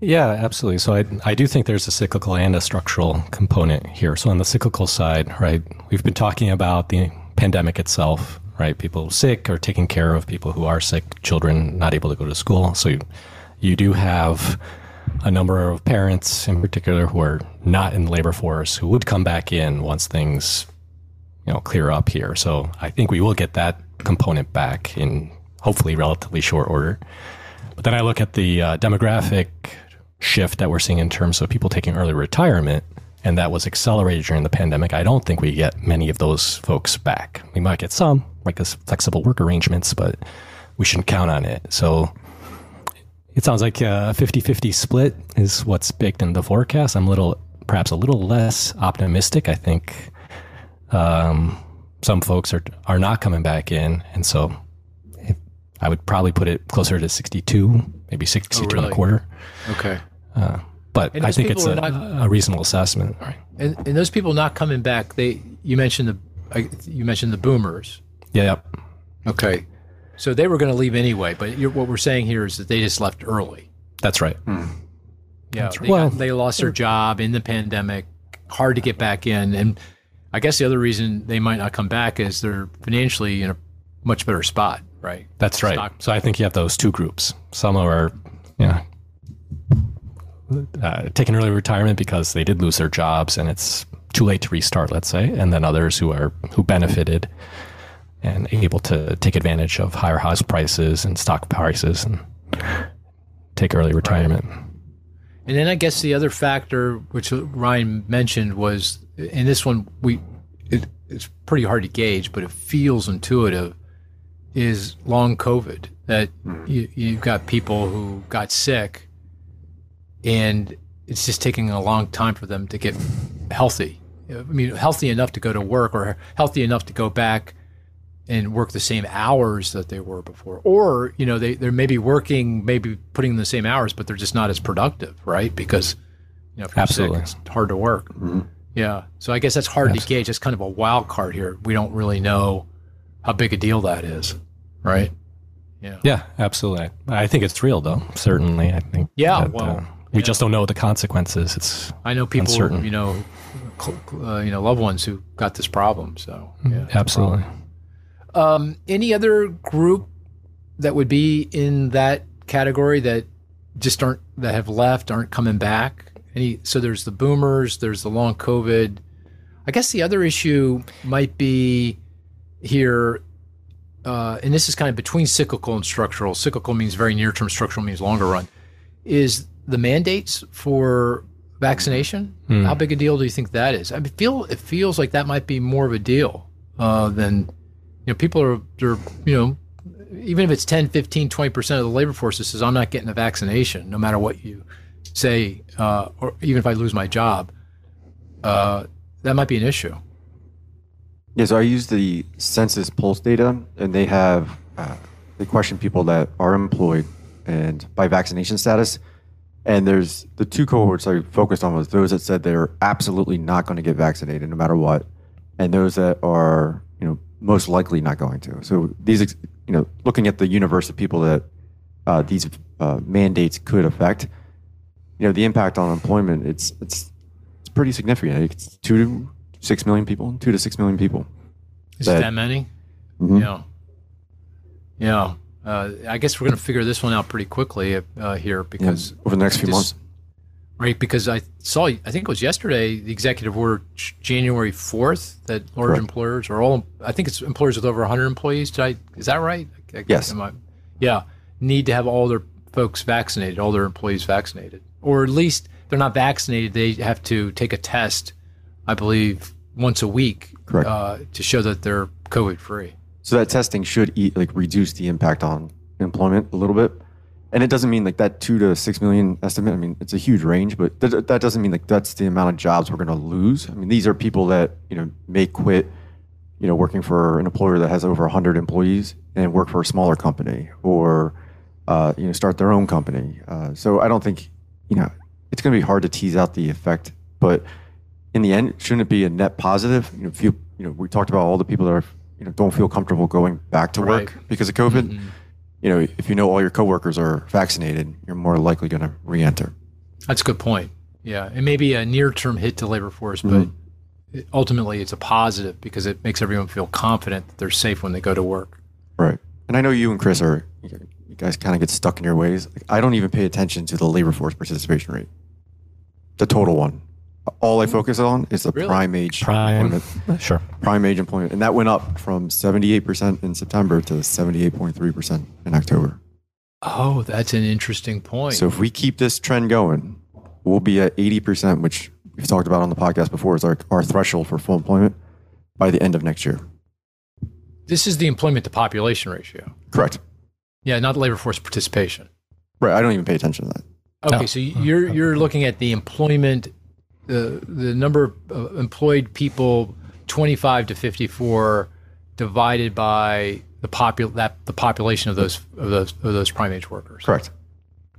Yeah, absolutely. So I, I do think there's a cyclical and a structural component here. So on the cyclical side, right, we've been talking about the pandemic itself, right? People sick or taking care of people who are sick, children not able to go to school. So you, you do have a number of parents in particular who are not in the labor force who would come back in once things, you know, clear up here. So I think we will get that component back in hopefully relatively short order. But then I look at the uh, demographic shift that we're seeing in terms of people taking early retirement, and that was accelerated during the pandemic. I don't think we get many of those folks back. We might get some, like as flexible work arrangements, but we shouldn't count on it. So it sounds like a 50 50 split is what's baked in the forecast. I'm a little, perhaps a little less optimistic. I think Um, some folks are are not coming back in, and so I would probably put it closer to 62, maybe 62 and really? a quarter. Okay. But And I think it's a, not- a reasonable assessment. Right. And, and those people not coming back, they you mentioned the you mentioned the boomers. Yeah. Okay. So they were going to leave anyway, but you're, what we're saying here is that they just left early. That's right. Yeah, that's they, Well- got, they lost their job in the pandemic. Hard to get back in, and I guess the other reason they might not come back is they're financially in a much better spot, right? That's right. Stock- So I think you have those two groups. Some are, you know, uh, taking early retirement because they did lose their jobs and it's too late to restart, let's say, and then others who are who benefited and able to take advantage of higher house prices and stock prices and take early retirement. And then I guess the other factor, which Ryan mentioned, was, and this one we, it, it's pretty hard to gauge, but it feels intuitive, is long COVID. That hmm. you, you've got people who got sick, and it's just taking a long time for them to get healthy. I mean, healthy enough to go to work, or healthy enough to go back and work the same hours that they were before. Or, you know, they, they're maybe working, maybe putting in the same hours, but they're just not as productive, right? Because, you know, if you're Absolutely. sick, it's hard to work. Yeah. So I guess that's hard to gauge. That's kind of a wild card here. We don't really know how big a deal that is, right? Yeah. Yeah, absolutely. I think it's real, though. Certainly, I think. Yeah, that, well, uh, we just don't know the consequences. It's I know people, Uncertain. you know, cl- cl- uh, you know, loved ones who got this problem. So, yeah. absolutely. Um, any other group that would be in that category that just aren't that have left aren't coming back? Any? So there's the boomers. There's the long COVID. I guess the other issue might be here, uh, and this is kind of between cyclical and structural. Cyclical means very near term. Structural means longer run. Is the mandates for vaccination? How big a deal do you think that is? I feel it feels like that might be more of a deal uh, than know, people are, they're, you know, even if it's 10, 15, 20% of the labor force that says, I'm not getting a vaccination, no matter what you say, uh, or even if I lose my job, uh, that might be an issue. Yeah, so I use the census pulse data, and they have uh, they question people that are employed and by vaccination status. And there's the two cohorts I focused on was those that said they're absolutely not going to get vaccinated no matter what, and those that are you know most likely not going to. So these you know looking at the universe of people that uh, these uh, mandates could affect, you know the impact on employment it's it's it's pretty significant. It's two to six million people, two to six million people. Is That- it that many? Mhm. Yeah. Yeah. Uh, I guess we're going to figure this one out pretty quickly uh, here because over the next few Just- months. Right? Because I saw, I think it was yesterday, the executive order January fourth that large Correct. employers or all, I think it's employers with over 100 employees. Did I? Is that right? I- I- Yes. I- yeah, need to have all their folks vaccinated, all their employees vaccinated, or at least they're not vaccinated. They have to take a test, I believe, once a week Uh, to show that they're COVID free. So that testing should eat, like reduce the impact on employment a little bit. And it doesn't mean like that two to six million estimate. I mean, it's a huge range, but th- that doesn't mean like that's the amount of jobs we're going to lose. I mean, these are people that you know may quit, you know, working for an employer that has over 100 employees and work for a smaller company, or uh, you know, start their own company. Uh, so I don't think you know it's going to be hard to tease out the effect, but in the end, shouldn't it be a net positive? You know, if you know, we talked about all the people that are you know don't feel comfortable going back to work Right. because of COVID. You know, if you know all your coworkers are vaccinated, you're more likely going to re-enter. That's a good point. Yeah, it may be a near-term hit to labor force, but it- ultimately it's a positive because it makes everyone feel confident that they're safe when they go to work. Right. And I know you and Chris are you guys kind of get stuck in your ways. Like, I don't even pay attention to the labor force participation rate, the total one. All I focus on is the Really? prime age Prime. employment. Sure. prime age employment, and that went up from 78% in September to 78.3% in October. Oh, that's an interesting point. So if we keep this trend going, we'll be at 80%, which we've talked about on the podcast before, is our, our threshold for full employment by the end of next year. this is the employment to population ratio. Correct. Yeah, not the labor force participation. Right. I don't even pay attention to that. Okay, No. so you're you're looking at the employment, the the number of uh, employed people 25 to 54 divided by the popul that the population of those of those of those prime age workers. Correct.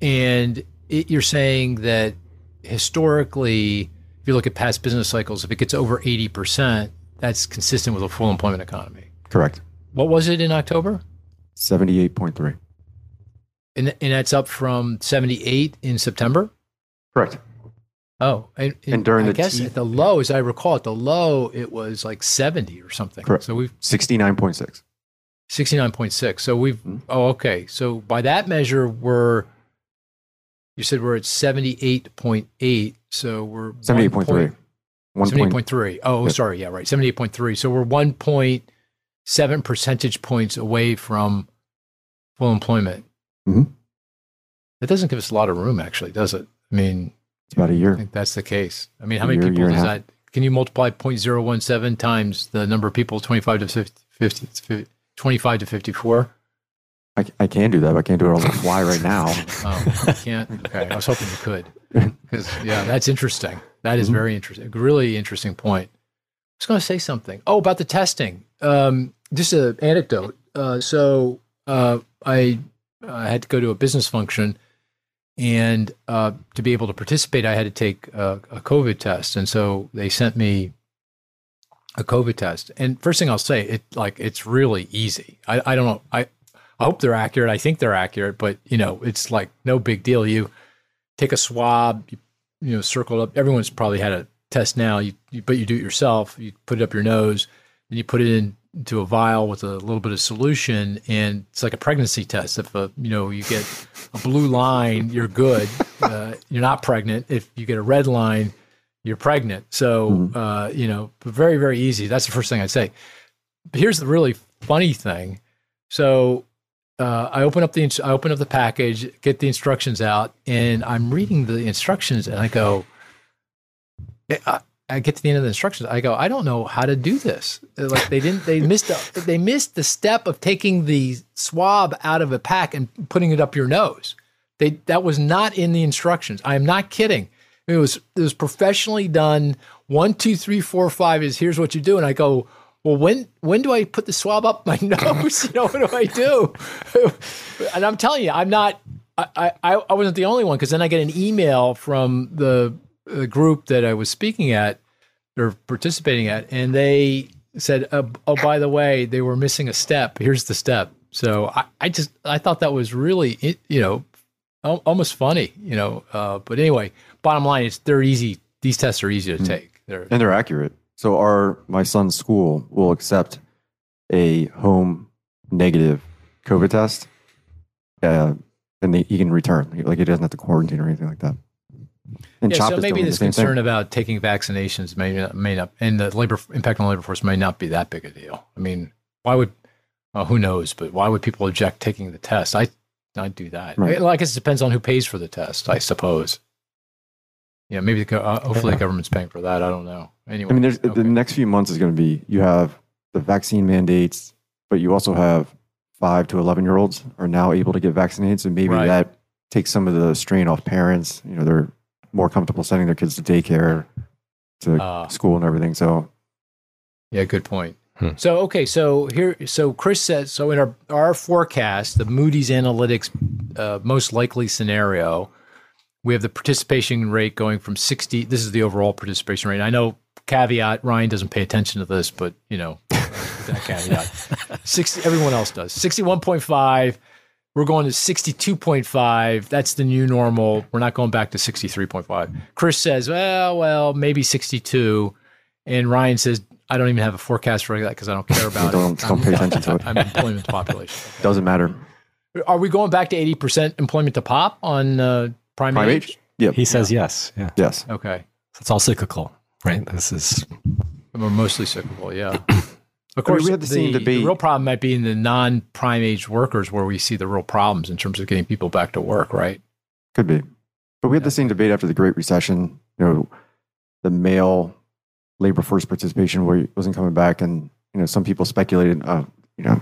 And it, you're saying that historically, if you look at past business cycles, if it gets over 80%, that's consistent with a full employment economy. Correct. What was it in October? 78.3. And, and that's up from 78 in September? Correct. Oh, and, And during I the guess T- at the low, as I recall, at the low, it was like 70 or something. Correct. So we've 69.6. 69.6. So we've, Mhm. oh, okay. So by that measure, we're, you said we're at 78.8. So we're 78.3. 1 point, 78.3. Oh, Yep. sorry. Yeah, right. 78.3. So we're 1.7 percentage points away from full employment. Mhm. That doesn't give us a lot of room, actually, does it? I mean, it's about a year. I think that's the case. I mean, how A many year, people year does that? Can you multiply 0.017 times the number of people 25 to 50, 50 25 to 54? I, I can do that, but I can't do it on the fly right now. Oh, you can't. Okay, I was hoping you could. Because yeah, that's interesting. That is Mhm. very interesting. Really interesting point. I was going to say something. Oh, about the testing. Um, just an anecdote. Uh, so uh, I, I had to go to a business function, and uh, to be able to participate, I had to take a, a COVID test, and so they sent me a COVID test. And first thing I'll say, it like it's really easy. I, I don't know. I I hope they're accurate. I think they're accurate, but you know, it's like no big deal. You take a swab, you, you know, circle up. Everyone's probably had a test now, you, you, but you do it yourself. You put it up your nose, and you put it in, into a vial with a little bit of solution, and it's like a pregnancy test. If a, you know you get a blue line, you're good. Uh, you're not pregnant. If you get a red line, you're pregnant. So uh, you know, very very easy. That's the first thing I'd say. But here's the really funny thing. So uh, I open up the I open up the package, get the instructions out, and I'm reading the instructions, and I go, I, I get to the end of the instructions. I go, I don't know how to do this. Like they didn't, they missed, the, they missed the step of taking the swab out of a pack and putting it up your nose. They that was not in the instructions. I am not kidding. It was it was professionally done. One, two, three, four, five is here's what you do, and I go. Well, when when do I put the swab up my nose? You know, what do I do? and I'm telling you, I'm not. I I, I wasn't the only one because then I get an email from the, the group that I was speaking at or participating at, and they said, oh, "Oh, by the way, they were missing a step. Here's the step." So I, I just I thought that was really you know almost funny, you know. Uh, but anyway, bottom line is they're easy. These tests are easy to take. They're and they're accurate. So our my son's school will accept a home negative COVID test, uh, and they, he can return. Like he doesn't have to quarantine or anything like that. And yeah, so maybe this concern thing. about taking vaccinations may not, may not, and the labor impact on the labor force may not be that big a deal. I mean, why would, uh, who knows? But why would people object taking the test? I, I'd do that. Right. Well, I guess it depends on who pays for the test, I suppose. Yeah, maybe the, uh, hopefully the government's paying for that. I don't know. Anyway, I mean, there's okay. the next few months is going to be you have the vaccine mandates, but you also have five to eleven year olds are now able to get vaccinated. So maybe Right. that takes some of the strain off parents. You know, they're more comfortable sending their kids to daycare, to Ah. school, and everything. So Yeah, good point. Hmm. So okay, so here, so Chris says, so in our our forecast, the Moody's Analytics uh, most likely scenario, we have the participation rate going from sixty. This is the overall participation rate. I know caveat Ryan doesn't pay attention to this, but you know that caveat. Sixty, everyone else does. Sixty-one point five. We're going to 62.5. That's the new normal. We're not going back to 63.5. Chris says, well, well, maybe 62. And Ryan says, I don't even have a forecast for that because I don't care about don't it. don't pay attention to it. I'm employment to population. Doesn't matter. Are we going back to 80% employment to pop on uh, prime, Prime age? age? Yep. He says yes. Yeah. Yes. Okay. It's all cyclical, right? This is We're mostly cyclical, yeah. Of I mean, course, we had the same debate- The real problem might be in the non-prime age workers where we see the real problems in terms of getting people back to work, right? Could be. But we had the same debate after the Great Recession. You know, the male labor force participation where it wasn't coming back, and you know, some people speculated, uh, you know,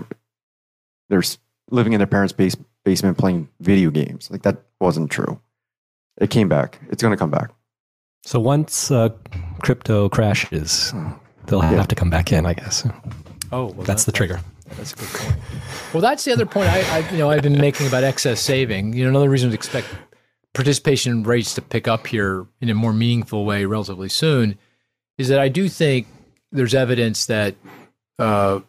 they're living in their parents' base, basement playing video games. Like that wasn't true. It came back. It's going to come back. so once uh, crypto crashes, they'll have to come back in, I guess. Oh, well, That's the trigger. That's a good point. Well, that's the other point I, I, you know, I've been making about excess saving. You know, another reason to expect participation rates to pick up here in a more meaningful way relatively soon is that I do think there's evidence that uh,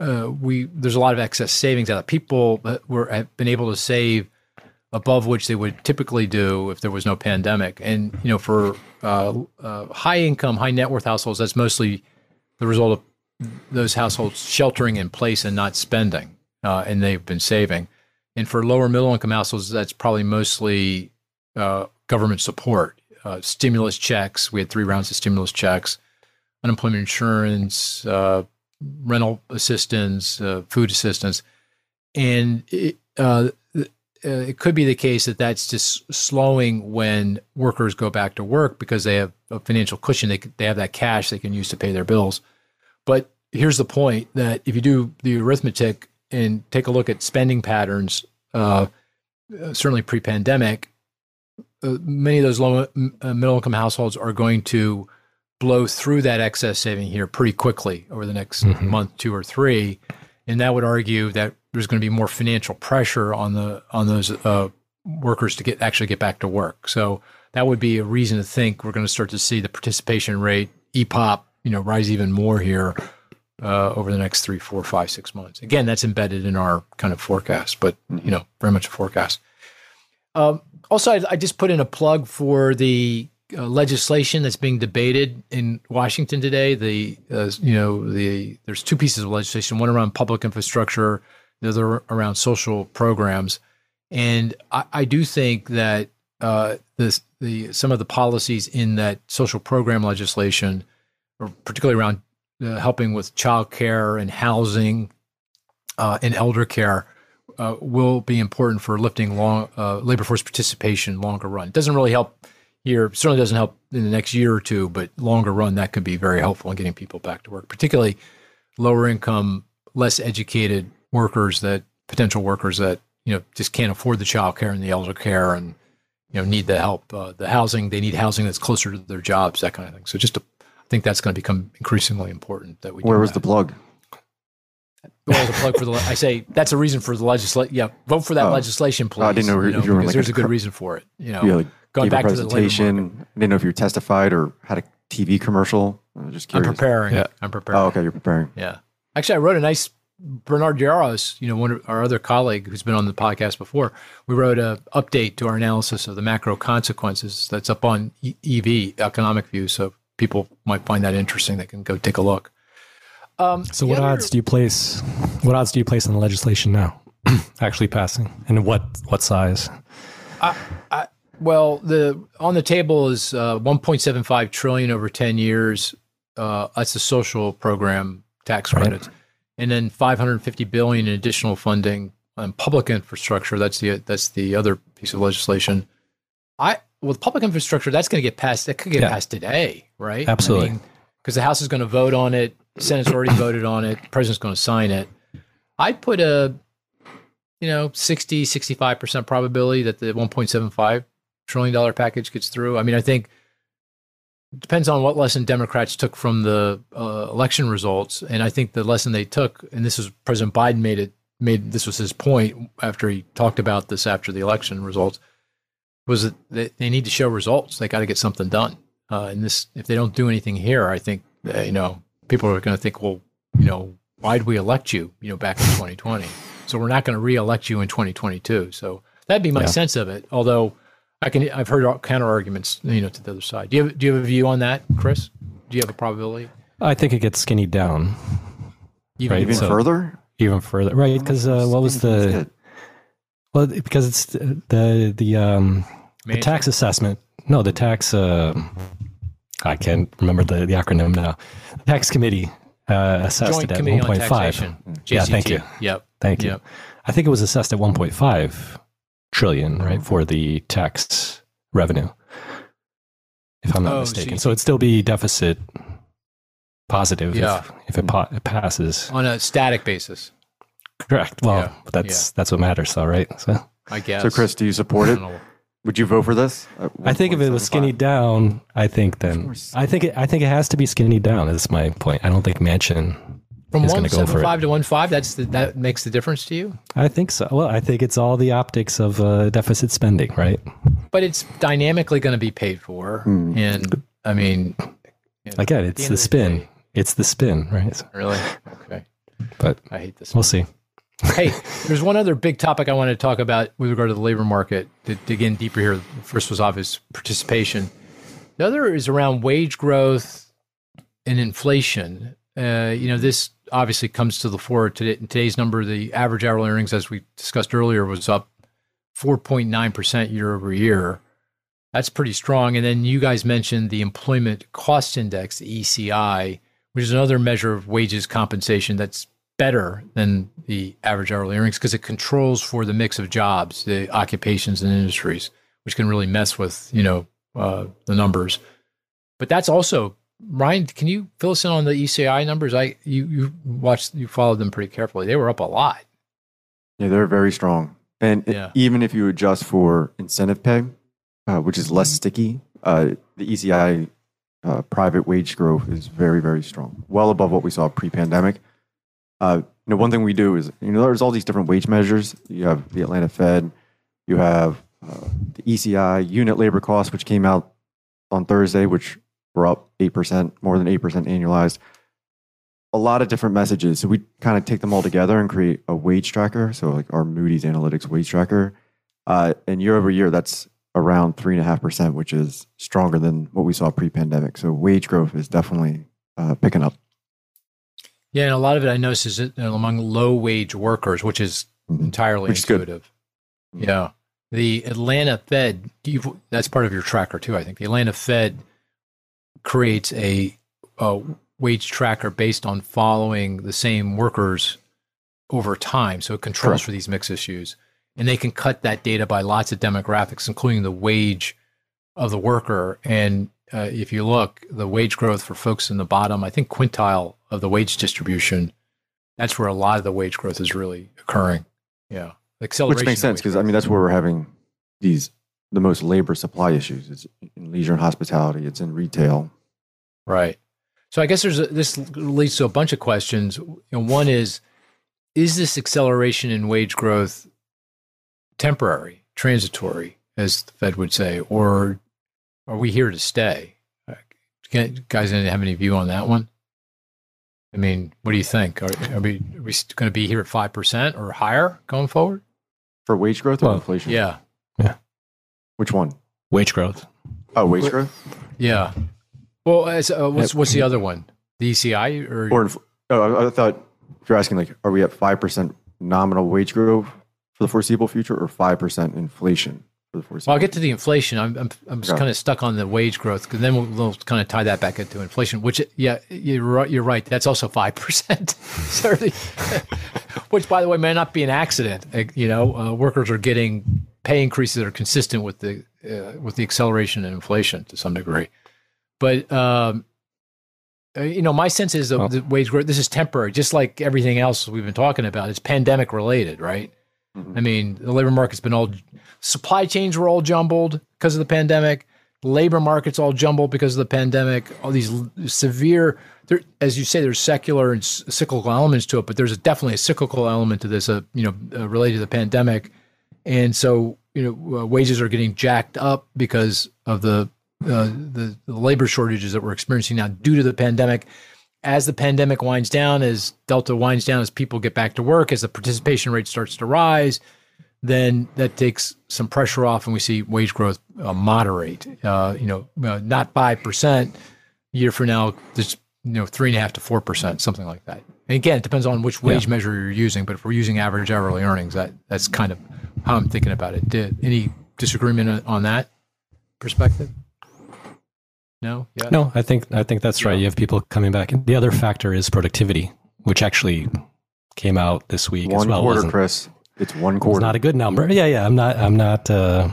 uh, we there's a lot of excess savings out of people were have been able to save above which they would typically do if there was no pandemic. And you know, for uh, uh, high income, high net worth households, that's mostly the result of those households sheltering in place and not spending, uh, and they've been saving. And for lower middle income households, that's probably mostly uh, government support, uh, stimulus checks. We had three rounds of stimulus checks, unemployment insurance, uh, rental assistance, uh, food assistance, and it, uh, it could be the case that that's just slowing when workers go back to work because they have a financial cushion. They they have that cash they can use to pay their bills. But here's the point: that if you do the arithmetic and take a look at spending patterns, uh, certainly pre-pandemic, uh, many of those low uh, middle income households are going to blow through that excess saving here pretty quickly over the next Mhm. month, two or three, and that would argue that there's going to be more financial pressure on the on those uh, workers to get actually get back to work. So that would be a reason to think we're going to start to see the participation rate EPOP, you know, rise even more here uh, over the next three, four, five, six months. Again, that's embedded in our kind of forecast, but you know, very much a forecast. Um, also, I, I just put in a plug for the uh, legislation that's being debated in Washington today. The uh, you know the there's two pieces of legislation, one around public infrastructure, the other around social programs, and I, I do think that uh, this the some of the policies in that social program legislation, particularly around uh, helping with child care and housing uh, and elder care, uh, will be important for lifting long uh, labor force participation longer run. It doesn't really help here. Certainly doesn't help in the next year or two, but longer run that could be very helpful in getting people back to work, particularly lower income, less educated workers that potential workers that you know just can't afford the child care and the elder care and you know need the help, uh, the housing. They need housing that's closer to their jobs, that kind of thing. So just to, think that's going to become increasingly important that we. do Where was that. the plug? Well, the plug for the. I say that's a reason for the legislation. Yeah, vote for that Oh. legislation, please. I didn't know if you were because like there's a a good reason for it. You know, You like going gave a back to the labor presentation. I didn't know if you testified or had a TV commercial. I was just I'm preparing. Yeah. I'm preparing. Oh, okay. You're preparing. Yeah. Actually, I wrote a nice Bernard Yaros, you know, one of our other colleague who's been on the podcast before. We wrote a update to our analysis of the macro consequences. That's up on E- EV Economic View, so people might find that interesting. They can go take a look. Um, So what other- odds do you place? What odds do you place on the legislation now actually passing, and what what size? Well, the on the table is uh, 1.75 trillion over 10 years. Uh, that's the social program tax Right. credits, and then 550 billion in additional funding on public infrastructure. That's the that's the other piece of legislation. I with public infrastructure, that's going to get passed. That could get Yeah. passed today, right? Absolutely. because the House is going to vote on it. Senate's already voted on it. President's going to sign it. I'd put a, you know, 60, 65% probability that the 1.75 trillion dollar package gets through. I mean, I think it depends on what lesson Democrats took from the uh, election results, and I think the lesson they took, and this is President Biden made it made this was his point after he talked about this after the election results, was that they, they need to show results. They got to get something done. Uh, and this, if they don't do anything here, I think uh, you know people are going to think, well, you know, why did we elect you? You know, back in 2020. So we're not going to re-elect you in 2022. So that'd be my Yeah. sense of it. Although I can, I've heard counter arguments, you know, to the other side. Do you have, do you have a view on that, Chris? Do you have a probability? I think it gets skinny down Even Right, Even so- further? even further, right? Because uh, what was the well? Because it's the the, um the tax assessment. No, the tax. Uh, I can't remember the, the acronym now. The tax committee uh, assessed Joint it at one point five. one point five. Taxation. Yeah, thank you. Yep. Thank you. Yep. I think it was assessed at 1.5 trillion, right, for the tax revenue, if I'm not Oh, mistaken. you So it'd still be deficit positive Yeah. if, if it, pa- it passes. On a static basis, Correct. Well, Yeah, that's that's what matters, though, right? So I guess. So, Chris, do you support it? Would you vote for this? at I think if it was 1.75? skinny down, I think then. I think it, I think it has to be skinny down. Is my point. I don't think Manchin From is one gonna go for it. five to one five, that's the, that makes the difference to you. I think so. Well, I think it's all the optics of uh, deficit spending, right? But it's dynamically going to be paid for, Hmm. and I mean, Again, it's the the spin. day- It's the spin, right? really, okay. But I hate this. we'll see. Hey, there's one other big topic I wanted to talk about with regard to the labor market to dig in deeper here. The first was obvious participation. The other is around wage growth and inflation. Uh, you know, this obviously comes to the fore today. In today's number, the average hourly earnings, as we discussed earlier, was up 4.9% year over year. That's pretty strong. And then you guys mentioned the employment cost index, the ECI, which is another measure of wages compensation that's better than the average hourly earnings because it controls for the mix of jobs, the occupations and industries, which can really mess with you know uh, the numbers. But that's also Ryan. Can you fill us in on the ECI numbers? I you you watched you followed them pretty carefully. They were up a lot. Yeah, they're very strong. And it- even if you adjust for incentive pay, uh, which is less sticky, uh, the ECI uh, private wage growth is very, very strong, well above what we saw pre-pandemic. Uh, you know, one thing we do is, you know, there's all these different wage measures. You have the Atlanta Fed, you have uh, the ECI unit labor costs, which came out on Thursday, which were up eight percent, more than eight percent annualized a lot of different messages. So we kind of take them all together and create a wage tracker. So like our Moody's Analytics wage tracker. Uh, and year over year, that's around three and a half percent, which is stronger than what we saw pre-pandemic. So wage growth is definitely uh, picking up. Yeah, and a lot of it I noticed is it- among low wage workers, which is Mhm. entirely Which is good. intuitive. Yeah. The Atlanta Fed, you've, that's part of your tracker too, I think. The Atlanta Fed creates a, a wage tracker based on following the same workers over time. So it controls Correct. for these mix issues. And they can cut that data by lots of demographics, including the wage of the worker. And uh, if you look, the wage growth for folks in the bottom, I think quintile of the wage distribution, that's where a lot of the wage growth is really occurring. Yeah. Acceleration Which makes sense because I mean that's where we're having these the most labor supply issues. It's in leisure and hospitality. It's in retail. Right. So I guess there's a, this leads to a bunch of questions. You know, one is, is this acceleration in wage growth temporary, transitory, as the Fed would say, or are we here to stay? Can, guys, any- have any view on that one? I mean, what do you think? Are, are we are we going to be here at five percent or higher going forward? For wage growth or Well, inflation? Yeah, yeah. Which one? Wage growth. Oh, wage growth yeah. Well, as, uh, what's what's the other one? The ECI or, or infl- oh, I, I thought if you're asking like, are we at five percent nominal wage growth for the foreseeable future or five percent inflation for the foreseeable? Well, I'll get to the inflation. I'm I'm, I'm just kind of stuck on the wage growth because then we'll, we'll kind of tie that back into inflation. Which, yeah, you're right. You're right. That's also five percent, which, by the way, may not be an accident. Uh, You know, uh, workers are getting pay increases that are consistent with the uh, with the acceleration in inflation to some degree. But um, uh, you know, my sense is the, Well- the wage growth. This is temporary, just like everything else we've been talking about. It's pandemic related, right? Mhm. I mean, the labor market's been all supply chains were all jumbled because of the pandemic. Labor market's all jumbled because of the pandemic. All these severe, there, as you say, there's secular and cyclical elements to it, but there's a, definitely a cyclical element to this, uh, you know, uh, related to the pandemic. And so, you know, uh, wages are getting jacked up because of the, uh, the the labor shortages that we're experiencing now due to the pandemic. As the pandemic winds down, as Delta winds down, as people get back to work, as the participation rate starts to rise, then that takes some pressure off, and we see wage growth uh, moderate. Uh, you know, uh, not five percent year from now, just you know, three and a half to four percent, something like that. And again, it depends on which wage measure you're using. But if we're using average hourly earnings, that that's kind of how I'm thinking about it. Did any disagreement on that perspective? No. Yeah. No, I think I think that's right. You have people coming back. And the other factor is productivity, which actually came out this week as well. one well. quarter, Wasn't- Chris. It's one quarter. It's quarter. not a good number. Yeah, yeah. I'm not. I'm not. Uh,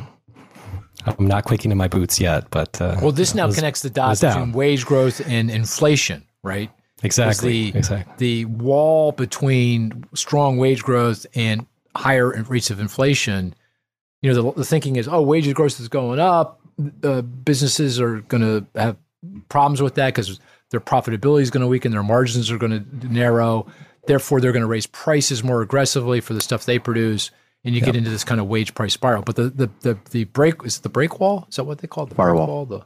I'm not quaking in my boots yet. But uh, Well, this now was- connects the dots down. between wage growth and inflation, right? exactly, the- exactly. the wall between strong wage growth and higher rates of inflation you know, the, the thinking is, oh, wages growth is going up. Uh, businesses are going to have problems with that because their profitability is going to weaken, their margins are going to narrow. Therefore, they're going to raise prices more aggressively for the stuff they produce, and you get into this kind of wage price spiral. But the the the, the break is it the break wall. Is that what they call it? The break Firewall. wall? The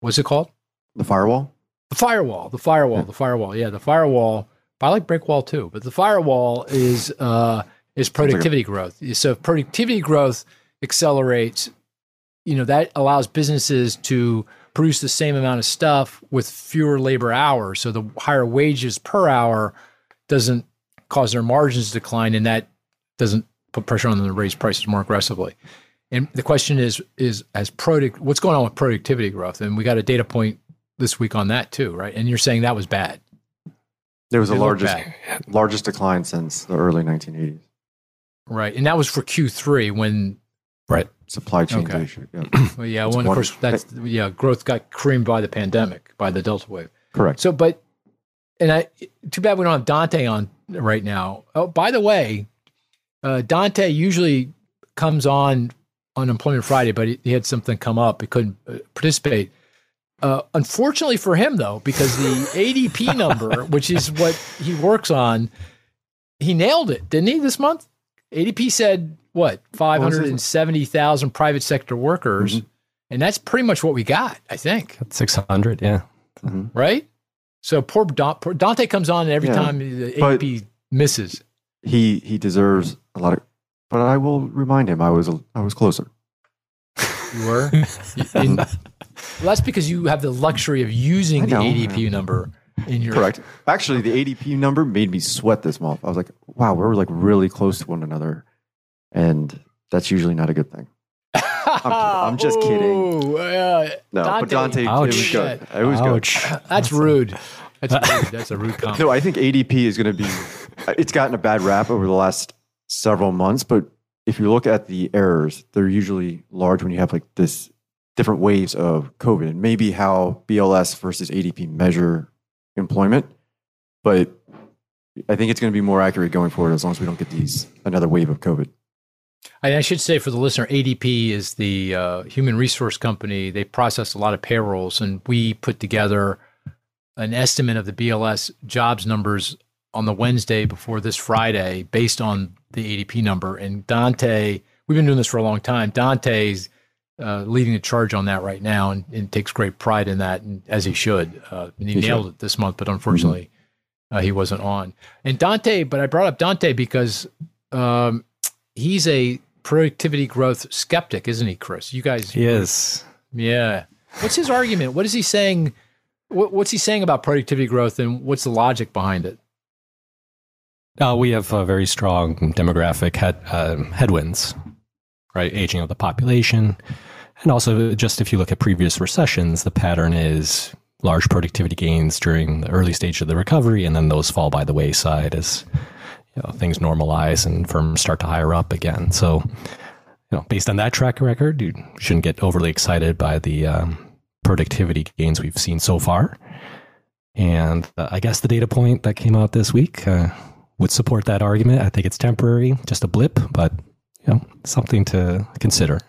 what's it called? The firewall. The firewall, the firewall, the firewall. Yeah, the firewall. I like brick wall too, but the firewall is uh, is productivity growth. So if productivity growth accelerates, you know that allows businesses to produce the same amount of stuff with fewer labor hours. So the higher wages per hour doesn't cause their margins to decline, and that doesn't put pressure on them to raise prices more aggressively. And the question is, is as product, what's going on with productivity growth? And we got a data point this week on that too, right? And you're saying that was bad. There was the It looked largest largest decline since the early 1980s. Right. And that was for Q3 when, Right. Supply chain Okay. issue. Yeah. well, yeah, It's when of course that's, yeah, growth got creamed by the pandemic, by the Delta wave. Correct. So, but, and I, too bad we don't have Dante on right now. Oh, by the way, uh, Dante usually comes on on Employment Friday, but he, he had something come up. He couldn't uh, participate. Uh, unfortunately for him, though, because the ADP number, which is what he works on, he nailed it, didn't he, this month? ADP said, what, 570,000 private sector workers. Mm-hmm. And that's pretty much what we got, I think Six hundred. Yeah. Mm-hmm. right? So poor, Don, poor Dante comes on, and every Yeah, time the but- AP misses. He he deserves a lot of. But I will remind him I was a, I was closer. You were. In- well, that's because you have the luxury of using I the know. ADP number in your. Correct. Actually, the ADP number made me sweat this month. I was like, wow, we're like really close to one another, and that's usually not a good thing. I'm just kidding. Ooh, yeah. No, but Dante, Ouch. it was good. It was good. Ouch. That's rude. That's rude. That's a rude comment. No, I think ADP is going to be. It's gotten a bad rap over the last several months, but if you look at the errors, they're usually large when you have like this different waves of COVID, and maybe how BLS versus ADP measure employment. But I think it's going to be more accurate going forward as long as we don't get these another wave of COVID. I, I should say for the listener, ADP is the uh, human resource company. They process a lot of payrolls, and we put together an estimate of the BLS jobs numbers on the Wednesday before this Friday based on the ADP number. And Dante, we've been doing this for a long time. Dante's uh, leading the charge on that right now and, and takes great pride in that, and, as he should. Uh, and he, He nailed it this month, but unfortunately, uh, he wasn't on. And Dante, but I brought up Dante because um, he's a productivity growth skeptic, isn't he, Chris? You guys, Yes. yeah. What's his argument? What is he saying? What, what's he saying about productivity growth, and what's the logic behind it? Uh, we have a very strong demographic head, um headwinds, right? Aging of the population. And also, just if you look at previous recessions, the pattern is large productivity gains during the early stage of the recovery, and then those fall by the wayside as you know, things normalize and firms start to hire up again. So, you know, based on that track record, you shouldn't get overly excited by the um, productivity gains we've seen so far. And uh, I guess the data point that came out this week uh, would support that argument. I think it's temporary, just a blip, but you know, something to consider.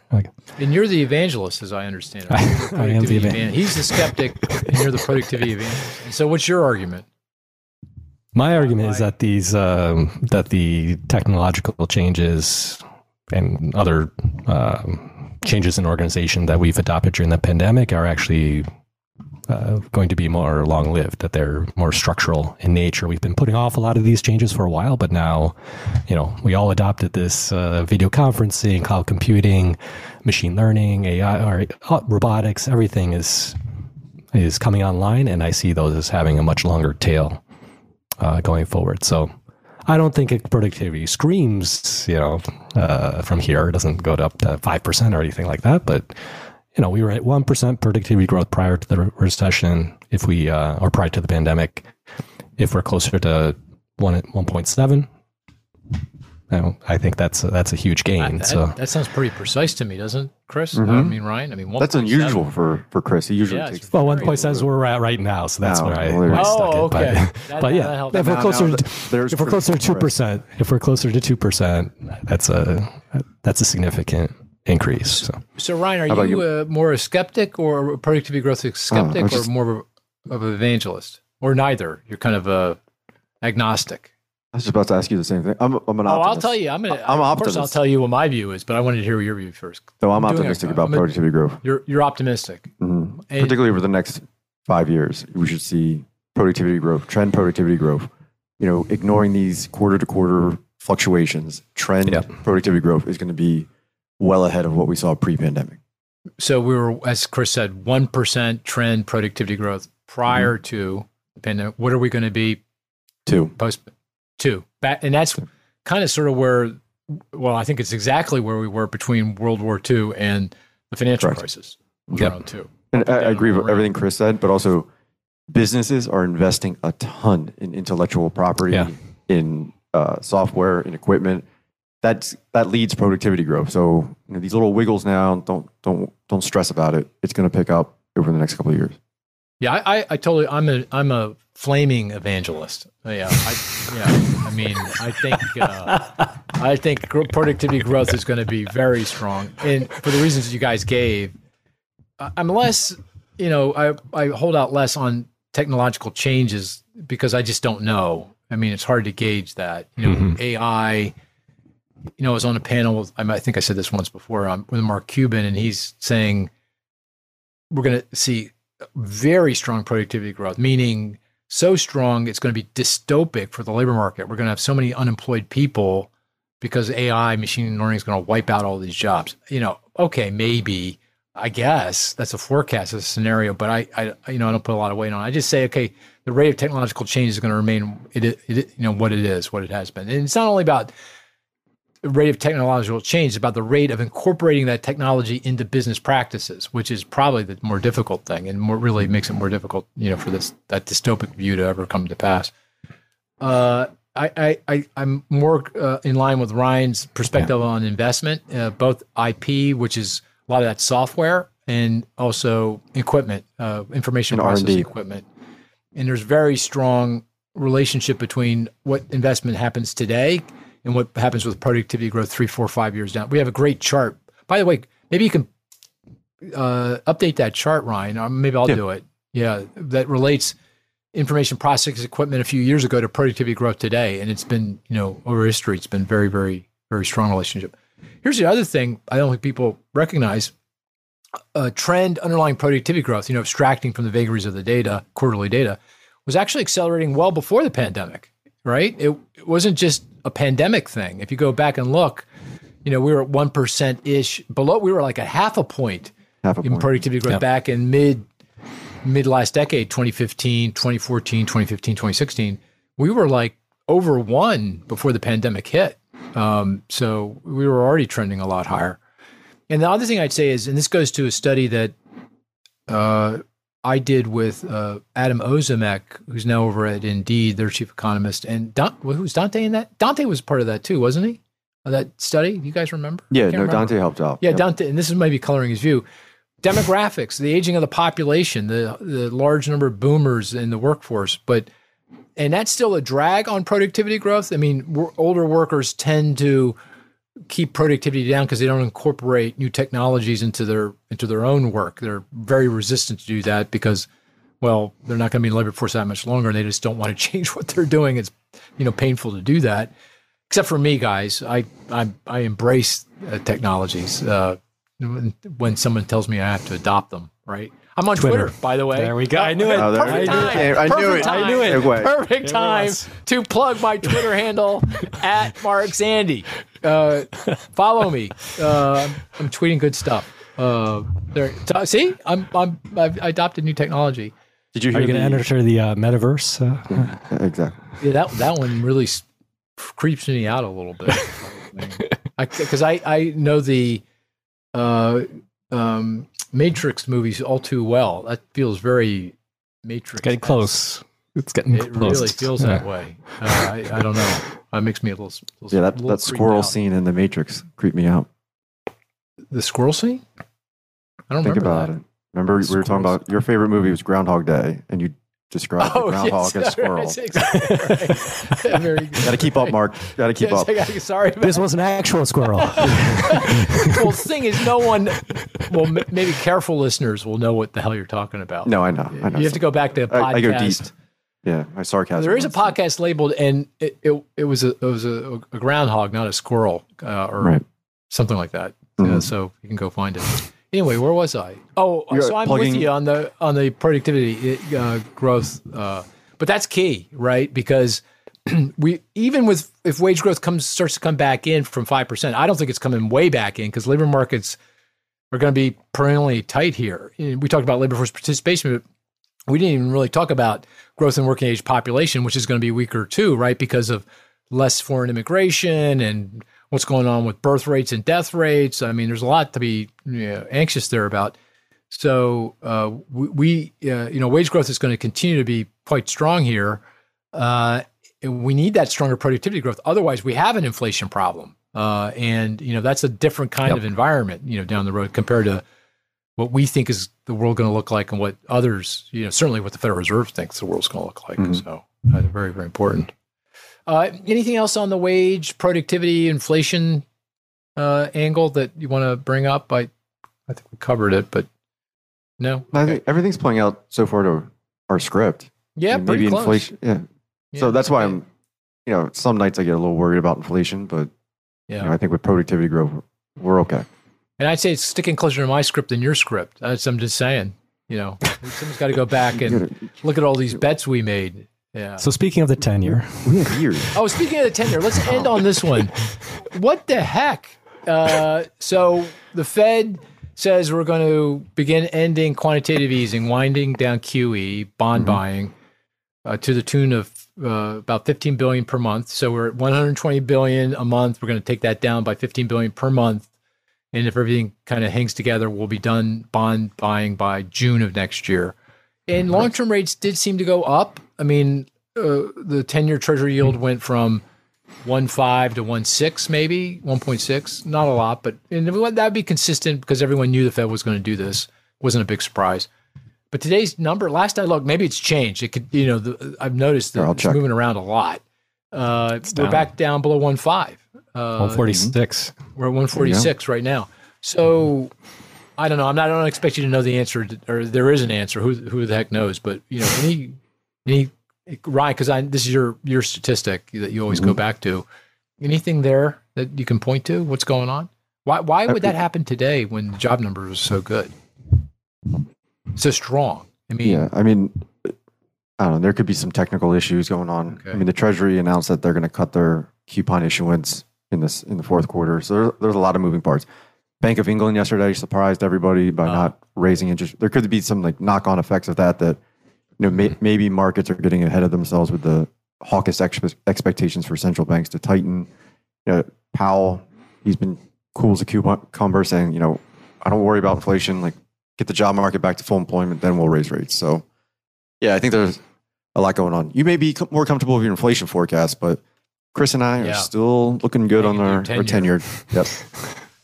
And you're the evangelist, as I understand it. I- I am the productivity evan- evan- He's the skeptic, and you're the productivity evangelist. And so, what's your argument? My argument is that these um, that the technological changes and other um, changes in organization that we've adopted during the pandemic are actually uh, going to be more long lived. That they're more structural in nature. We've been putting off a lot of these changes for a while, but now, you know, we all adopted this uh, video conferencing, cloud computing, machine learning, AI, or, uh, robotics. Everything is is coming online, and I see those as having a much longer tail uh, going forward. So I don't think it productivity screams, you know, uh, from here. It doesn't go up to 5% or anything like that. But, you know, we were at 1% productivity growth prior to the recession. If we, uh, or prior to the pandemic, if we're closer to one, 1.7, you know, I think that's a, that's a huge gain. That, so that sounds pretty precise to me, doesn't it, Chris? I mean, Ryan. I mean, That's 1.7. unusual for for Chris. He usually Yeah, takes. well, very 1.7 is where we're at right now. So that's No, where I, well, where I stuck Oh, it. But, okay. That- but yeah, helps. if we're closer, now to, if we're closer to two percent, if we're closer to two percent, that's a that's a significant increase. So So Ryan, are you, you? Uh, more a skeptic or a productivity growth skeptic, was just- or more of, a, of an evangelist, or neither? You're kind of a agnostic. I was just about to ask you the same thing. I'm, I'm an Oh, I'll tell you. I'm gonna. I'm an of course, I'll tell you what my view is, but I wanted to hear your view first. So I'm, I'm optimistic a- about I'm a- productivity growth. You're you're optimistic. Mhm. And- Particularly over the next five years, we should see productivity growth, trend productivity growth. You know, ignoring these quarter to quarter fluctuations, trend Yeah. productivity growth is going to be well ahead of what we saw pre-pandemic. So we were, as Chris said, one percent trend productivity growth prior to the pandemic. What are we going to be Two. post two? Back, and that's kind of sort of where. Well, I think it's exactly where we were between World War II and the financial Correct. crisis. Around two. And I, I agree with everything Chris said, but also businesses are investing a ton in intellectual property, Yeah. in uh, software, in equipment. That's that leads productivity growth. So you know, these little wiggles now, don't don't don't stress about it. It's going to pick up over the next couple of years. Yeah, I, I, I totally. I'm a I'm a flaming evangelist. Yeah, I, yeah. I mean, I think uh, I think productivity growth is going to be very strong, and for the reasons you guys gave, I'm less. You know, I I hold out less on technological changes because I just don't know. I mean, it's hard to gauge that. You know, Mhm. AI. You know, I was on a panel with. I might- I think I said this once before um, with Mark Cuban, and he's saying we're going to see very strong productivity growth, meaning so strong it's going to be dystopic for the labor market. We're going to have so many unemployed people because AI, machine learning is going to wipe out all these jobs. You know, okay, maybe, I guess that's a forecast, a scenario, but I, I, you know, I don't put a lot of weight on. it. I just say, okay, the rate of technological change is going to remain, it, it, you know, what it is, what it has been, and it's not only about rate of technological change, about the rate of incorporating that technology into business practices, which is probably the more difficult thing, and more really makes it more difficult, you know, for this that dystopic view to ever come to pass. Uh, I, I, I'm more uh, in line with Ryan's perspective on investment, uh, both IP, which is a lot of that software, and also equipment, uh, information And processing R&D. equipment. And there's very strong relationship between what investment happens today and what happens with productivity growth three, four, five years down. We have a great chart. By the way, maybe you can uh, update that chart, Ryan. Or maybe I'll Yeah. do it. Yeah, that relates information processing equipment a few years ago to productivity growth today, and it's been you know over history, it's been very, very, very strong relationship. Here's the other thing I don't think people recognize: a trend underlying productivity growth. You know, abstracting from the vagaries of the data, quarterly data, was actually accelerating well before the pandemic. Right? It, it wasn't just a pandemic thing. If you go back and look, you know, we were at one percent ish below. We were like a half a point Half a in point. productivity growth Yeah. back in mid mid last decade 2015 2014 2015 2016 we were like over one before the pandemic hit um, so we were already trending a lot higher and the other thing i'd say is and this goes to a study that uh, i did with uh, adam ozimek who's now over at indeed their chief economist and Don, who's dante in that dante was part of that too wasn't he Of that study you guys remember Yeah, no, remember. Dante helped out. Yeah, Yep. Dante, and this is maybe coloring his view. Demographics, the aging of the population, the the large number of boomers in the workforce, but and that's still a drag on productivity growth. I mean, older workers tend to keep productivity down because they don't incorporate new technologies into their into their own work. They're very resistant to do that because, well, they're not going to be in the labor force that much longer, and they just don't want to change what they're doing. It's you know painful to do that except for me, guys. I I, I embrace uh, technologies. Uh, when, when someone tells me I have to adopt them, right? I'm on Twitter, Twitter. by the way. There we go. I knew it. Oh, there Perfect we go. time. I knew Perfect it. time. I knew it. Perfect it time was. to plug my Twitter handle at Mark Zandi. Uh, follow me. Uh, I'm tweeting good stuff. Uh, there. t- See, I'm I'm I've adopted new technology. Did you hear? Are you going to the- enter the uh, metaverse? Uh, Exactly. Yeah, that that one really s- creeps me out a little bit. Because I, I know the uh, um, Matrix movies all too well. That feels very Matrix. getting close. It's getting close. It close. really feels Yeah. that way. Uh, I, I don't know. It makes me a little. little Yeah, that, little that squirrel out. scene in The Matrix creeped me out. The squirrel scene. I don't Think remember about that. it. Remember, we were talking about your favorite movie was Groundhog Day, and you describe Oh, the groundhog yes, as squirrel. exactly right. Very good. Got to keep up, Mark. Got to keep Yes, up. I got- sorry about This was an actual squirrel. well, the thing is, no one, well, m- maybe careful listeners will know what the hell you're talking about. No, I know. I know. you have to go back to a podcast. I, I go deep. Yeah, my sarcasm. There is a runs podcast labeled, and it, it, it was a it was a, a groundhog, not a squirrel, uh, or Right. something like that. Yeah, Mhm. so you can go find it. Anyway, where was I? Oh, You're so I'm plugging- with you on the on the productivity uh, growth, uh, but that's key, right? Because we even with if wage growth comes starts to come back in from five percent, I don't think it's coming way back in because labor markets are going to be perennially tight here. We talked about labor force participation, but we didn't even really talk about growth in working age population, which is going to be weaker too, right? Because of less foreign immigration and what's going on with birth rates and death rates. I mean, there's a lot to be you know, anxious there about. So uh, we, we uh, you know, wage growth is going to continue to be quite strong here. Uh, and we need that stronger productivity growth. Otherwise, we have an inflation problem, uh, and you know that's a different kind Yep. of environment. You know, down the road compared to what we think is the world going to look like and what others, you know, certainly what the Federal Reserve thinks the world's going to look like. Mhm. So, uh, very, very important. Uh, anything else on the wage, productivity, inflation uh, angle that you want to bring up? I, I think we covered it, but no. I think everything's playing out so far to our script. Yeah, maybe close. inflation. Yeah. Yeah, so that's why. I'm, you know, some nights I get a little worried about inflation, but Yeah, you know, I think with productivity growth, we're okay. and I'd say it's sticking closer to my script than your script. That's I'm just saying. You know, someone's got to go back and look at all these bets we made. Yeah. so speaking of the tenure, We have years. Oh, speaking of the tenure, let's end on this one. What the heck? Uh, so the Fed says we're going to begin ending quantitative easing, winding down QE, bond buying, uh, to the tune of uh, about 15 billion per month. So we're at 120 billion a month. We're going to take that down by 15 billion per month. And if everything kind of hangs together, we'll be done bond buying by June of next year. And long term rates did seem to go up. I mean, uh, the 10 year treasury yield went from one five to one six, maybe 1.6. Not a lot, but and that would be consistent because everyone knew the Fed was going to do this. wasn't a big surprise. But today's number, last I looked, maybe it's changed. It could, you know, the, I've noticed that Here, it's check. moving around a lot. Uh, we're down. back down below one five. Uh, 146. we're at 146 right now. So I don't know. I'm not. I don't expect you to know the answer, to- or there is an answer. Who who the heck knows? But you know, any any Ryan, because I this is your your statistic that you always go mm-hmm. back to. Anything there that you can point to? What's going on? Why why would that happen today when the job numbers are so good, so strong? I mean, Yeah, I mean, I don't know. There could be some technical issues going on. Okay. I mean, the Treasury announced that they're going to cut their coupon issuance in this in the fourth quarter. So there, there's a lot of moving parts. Bank of England yesterday surprised everybody by Oh. not raising interest. There could be some like knock on effects of that. That you know may, mm-hmm. maybe markets are getting ahead of themselves with the hawkish expe- expectations for central banks to tighten. You know, Powell, he's been cool as a cucumber, saying you know I don't worry about inflation. Like get the job market back to full employment, then we'll raise rates. So yeah, I think there's a lot going on. You may be com- more comfortable with your inflation forecast, but Chris and I Yeah. are still looking good on our, your our tenure. tenured. Yep.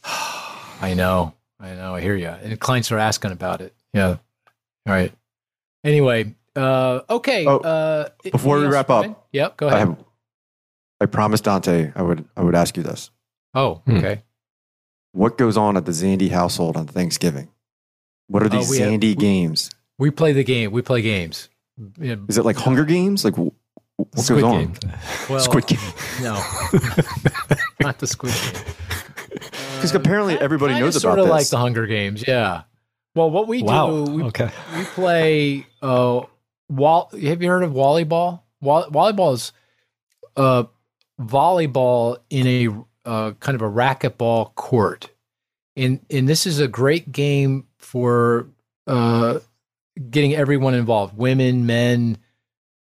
I know, I know, I hear you. And clients are asking about it. Yeah. All right. Anyway, uh, okay. Oh, uh, before we wrap up, Ryan? Yep. Go I ahead. have. I promised Dante I would I would ask you this. oh, Hmm. okay. What goes on at the Zandi household on Thanksgiving? What are Oh, these we have- Zandi we- games? We play the game. We play games. Is it like Hunger Games? Like wh- what Squid goes on? Game. well, Squid Game. No, not the Squid Game. Because apparently everybody knows about sort of this. like the Hunger Games. Yeah. Well, what we Wow. do, we, Okay. we play. Uh, wall. Have you heard of volleyball? Wall, volleyball is uh, volleyball in a uh, kind of a racquetball court, and and this is a great game for uh, getting everyone involved: women, men,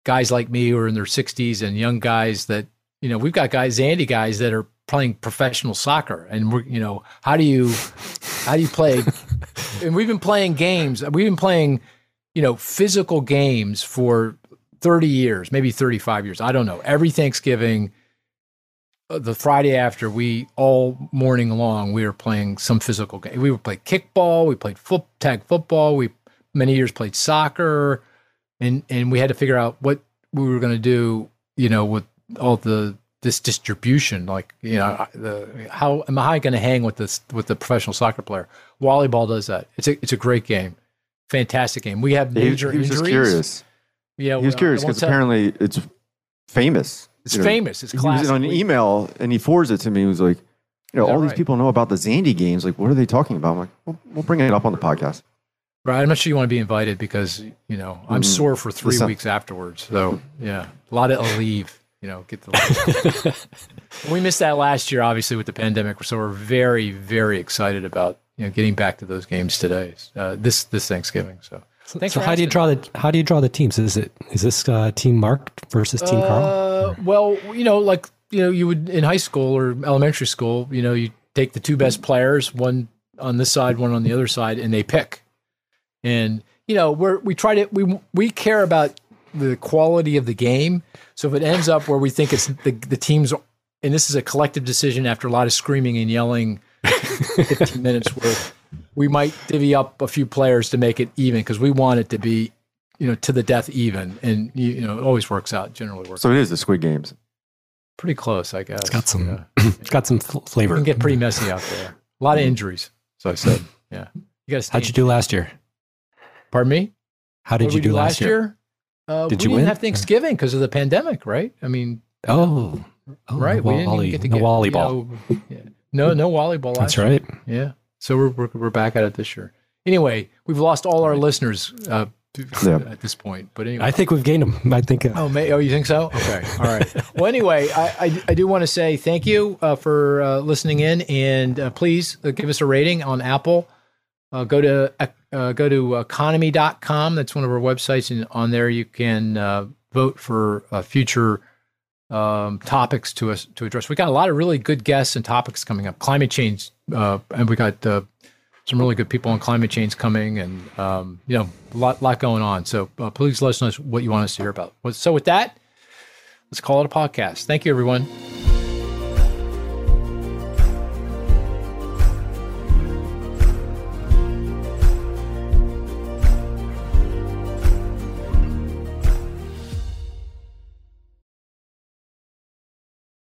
guys like me who are in their sixties, and young guys that you know. We've got guys, Andy guys that are playing professional soccer, and we're you know how do you how do you play? and we've been playing games. We've been playing, you know, physical games for 30 years, maybe 35 years. I don't know. Every Thanksgiving, uh, the Friday after, we all morning long, we were playing some physical game. We would play kickball, we played foot, tag football, we many years played soccer. and and we had to figure out what we were going to do. You know, with all the this distribution, like you know, the how am I going to hang with this with the professional soccer player? Volleyball does that. It's a it's a great game, fantastic game. We have He, major he was injuries. just curious. Yeah, He was well, curious because tell- apparently it's famous. it's you know. famous. It's classic. He was on an email and he forwards it to me. He was like, you know, Is all these right? people know about the Zandi games. Like, what are they talking about? I'm like, we'll, we'll bring it up on the podcast. Right. I'm not sure you want to be invited because, you know, I'm Mm. sore for three Listen. weeks afterwards. So, yeah, a lot of leave, you know, get the We missed that last year, obviously, with the pandemic. So we're very, very excited about, you know, getting back to those games today, uh, this, this Thanksgiving. So thanks so for how do you draw the how do you draw the teams? Is it is this uh, team Mark versus team Carl? Uh, well, you know, like you know, you would in high school or elementary school, you know, you take the two best players, one on this side, one on the other side, and they pick. And you know, we're we try to we we care about the quality of the game. So if it ends up where we think it's the the teams, and this is a collective decision after a lot of screaming and yelling, fifteen minutes worth, we might divvy up a few players to make it even because we want it to be, you know, to the death even, and you, you know, it always works out. Generally works So it is the Squid Games. pretty close, I guess. It's got some Yeah. it's got some fl- It flavor. can get pretty messy out there. A lot of injuries. So I said, yeah. You got to stay. How'd you do last year? Pardon me. How did What you we do last year? Uh, Did we you didn't win? have Thanksgiving because of the pandemic, right? I mean, Oh, oh right? No we didn't volley, even get to no get volleyball. you know, yeah. No, no volleyball. That's year. right. Yeah. So we're, we're we're back at it this year. Anyway, we've lost all our listeners uh, Yeah. at this point. But anyway, I think we've gained them. I think. Uh, Oh, may, oh, you think so? Okay, all right. well, anyway, I, I, I do want to say thank you uh, for uh, listening in, and uh, please uh, give us a rating on Apple. Uh, go to uh, go to economy.com. That's one of our websites, and on there you can uh, vote for uh, future um, topics to us to address. We got a lot of really good guests and topics coming up. Climate change, uh, and we got uh, some really good people on climate change coming, and um, you know, a lot, lot going on. So uh, please let us know what you want us to hear about. So with that, let's call it a podcast. Thank you, everyone.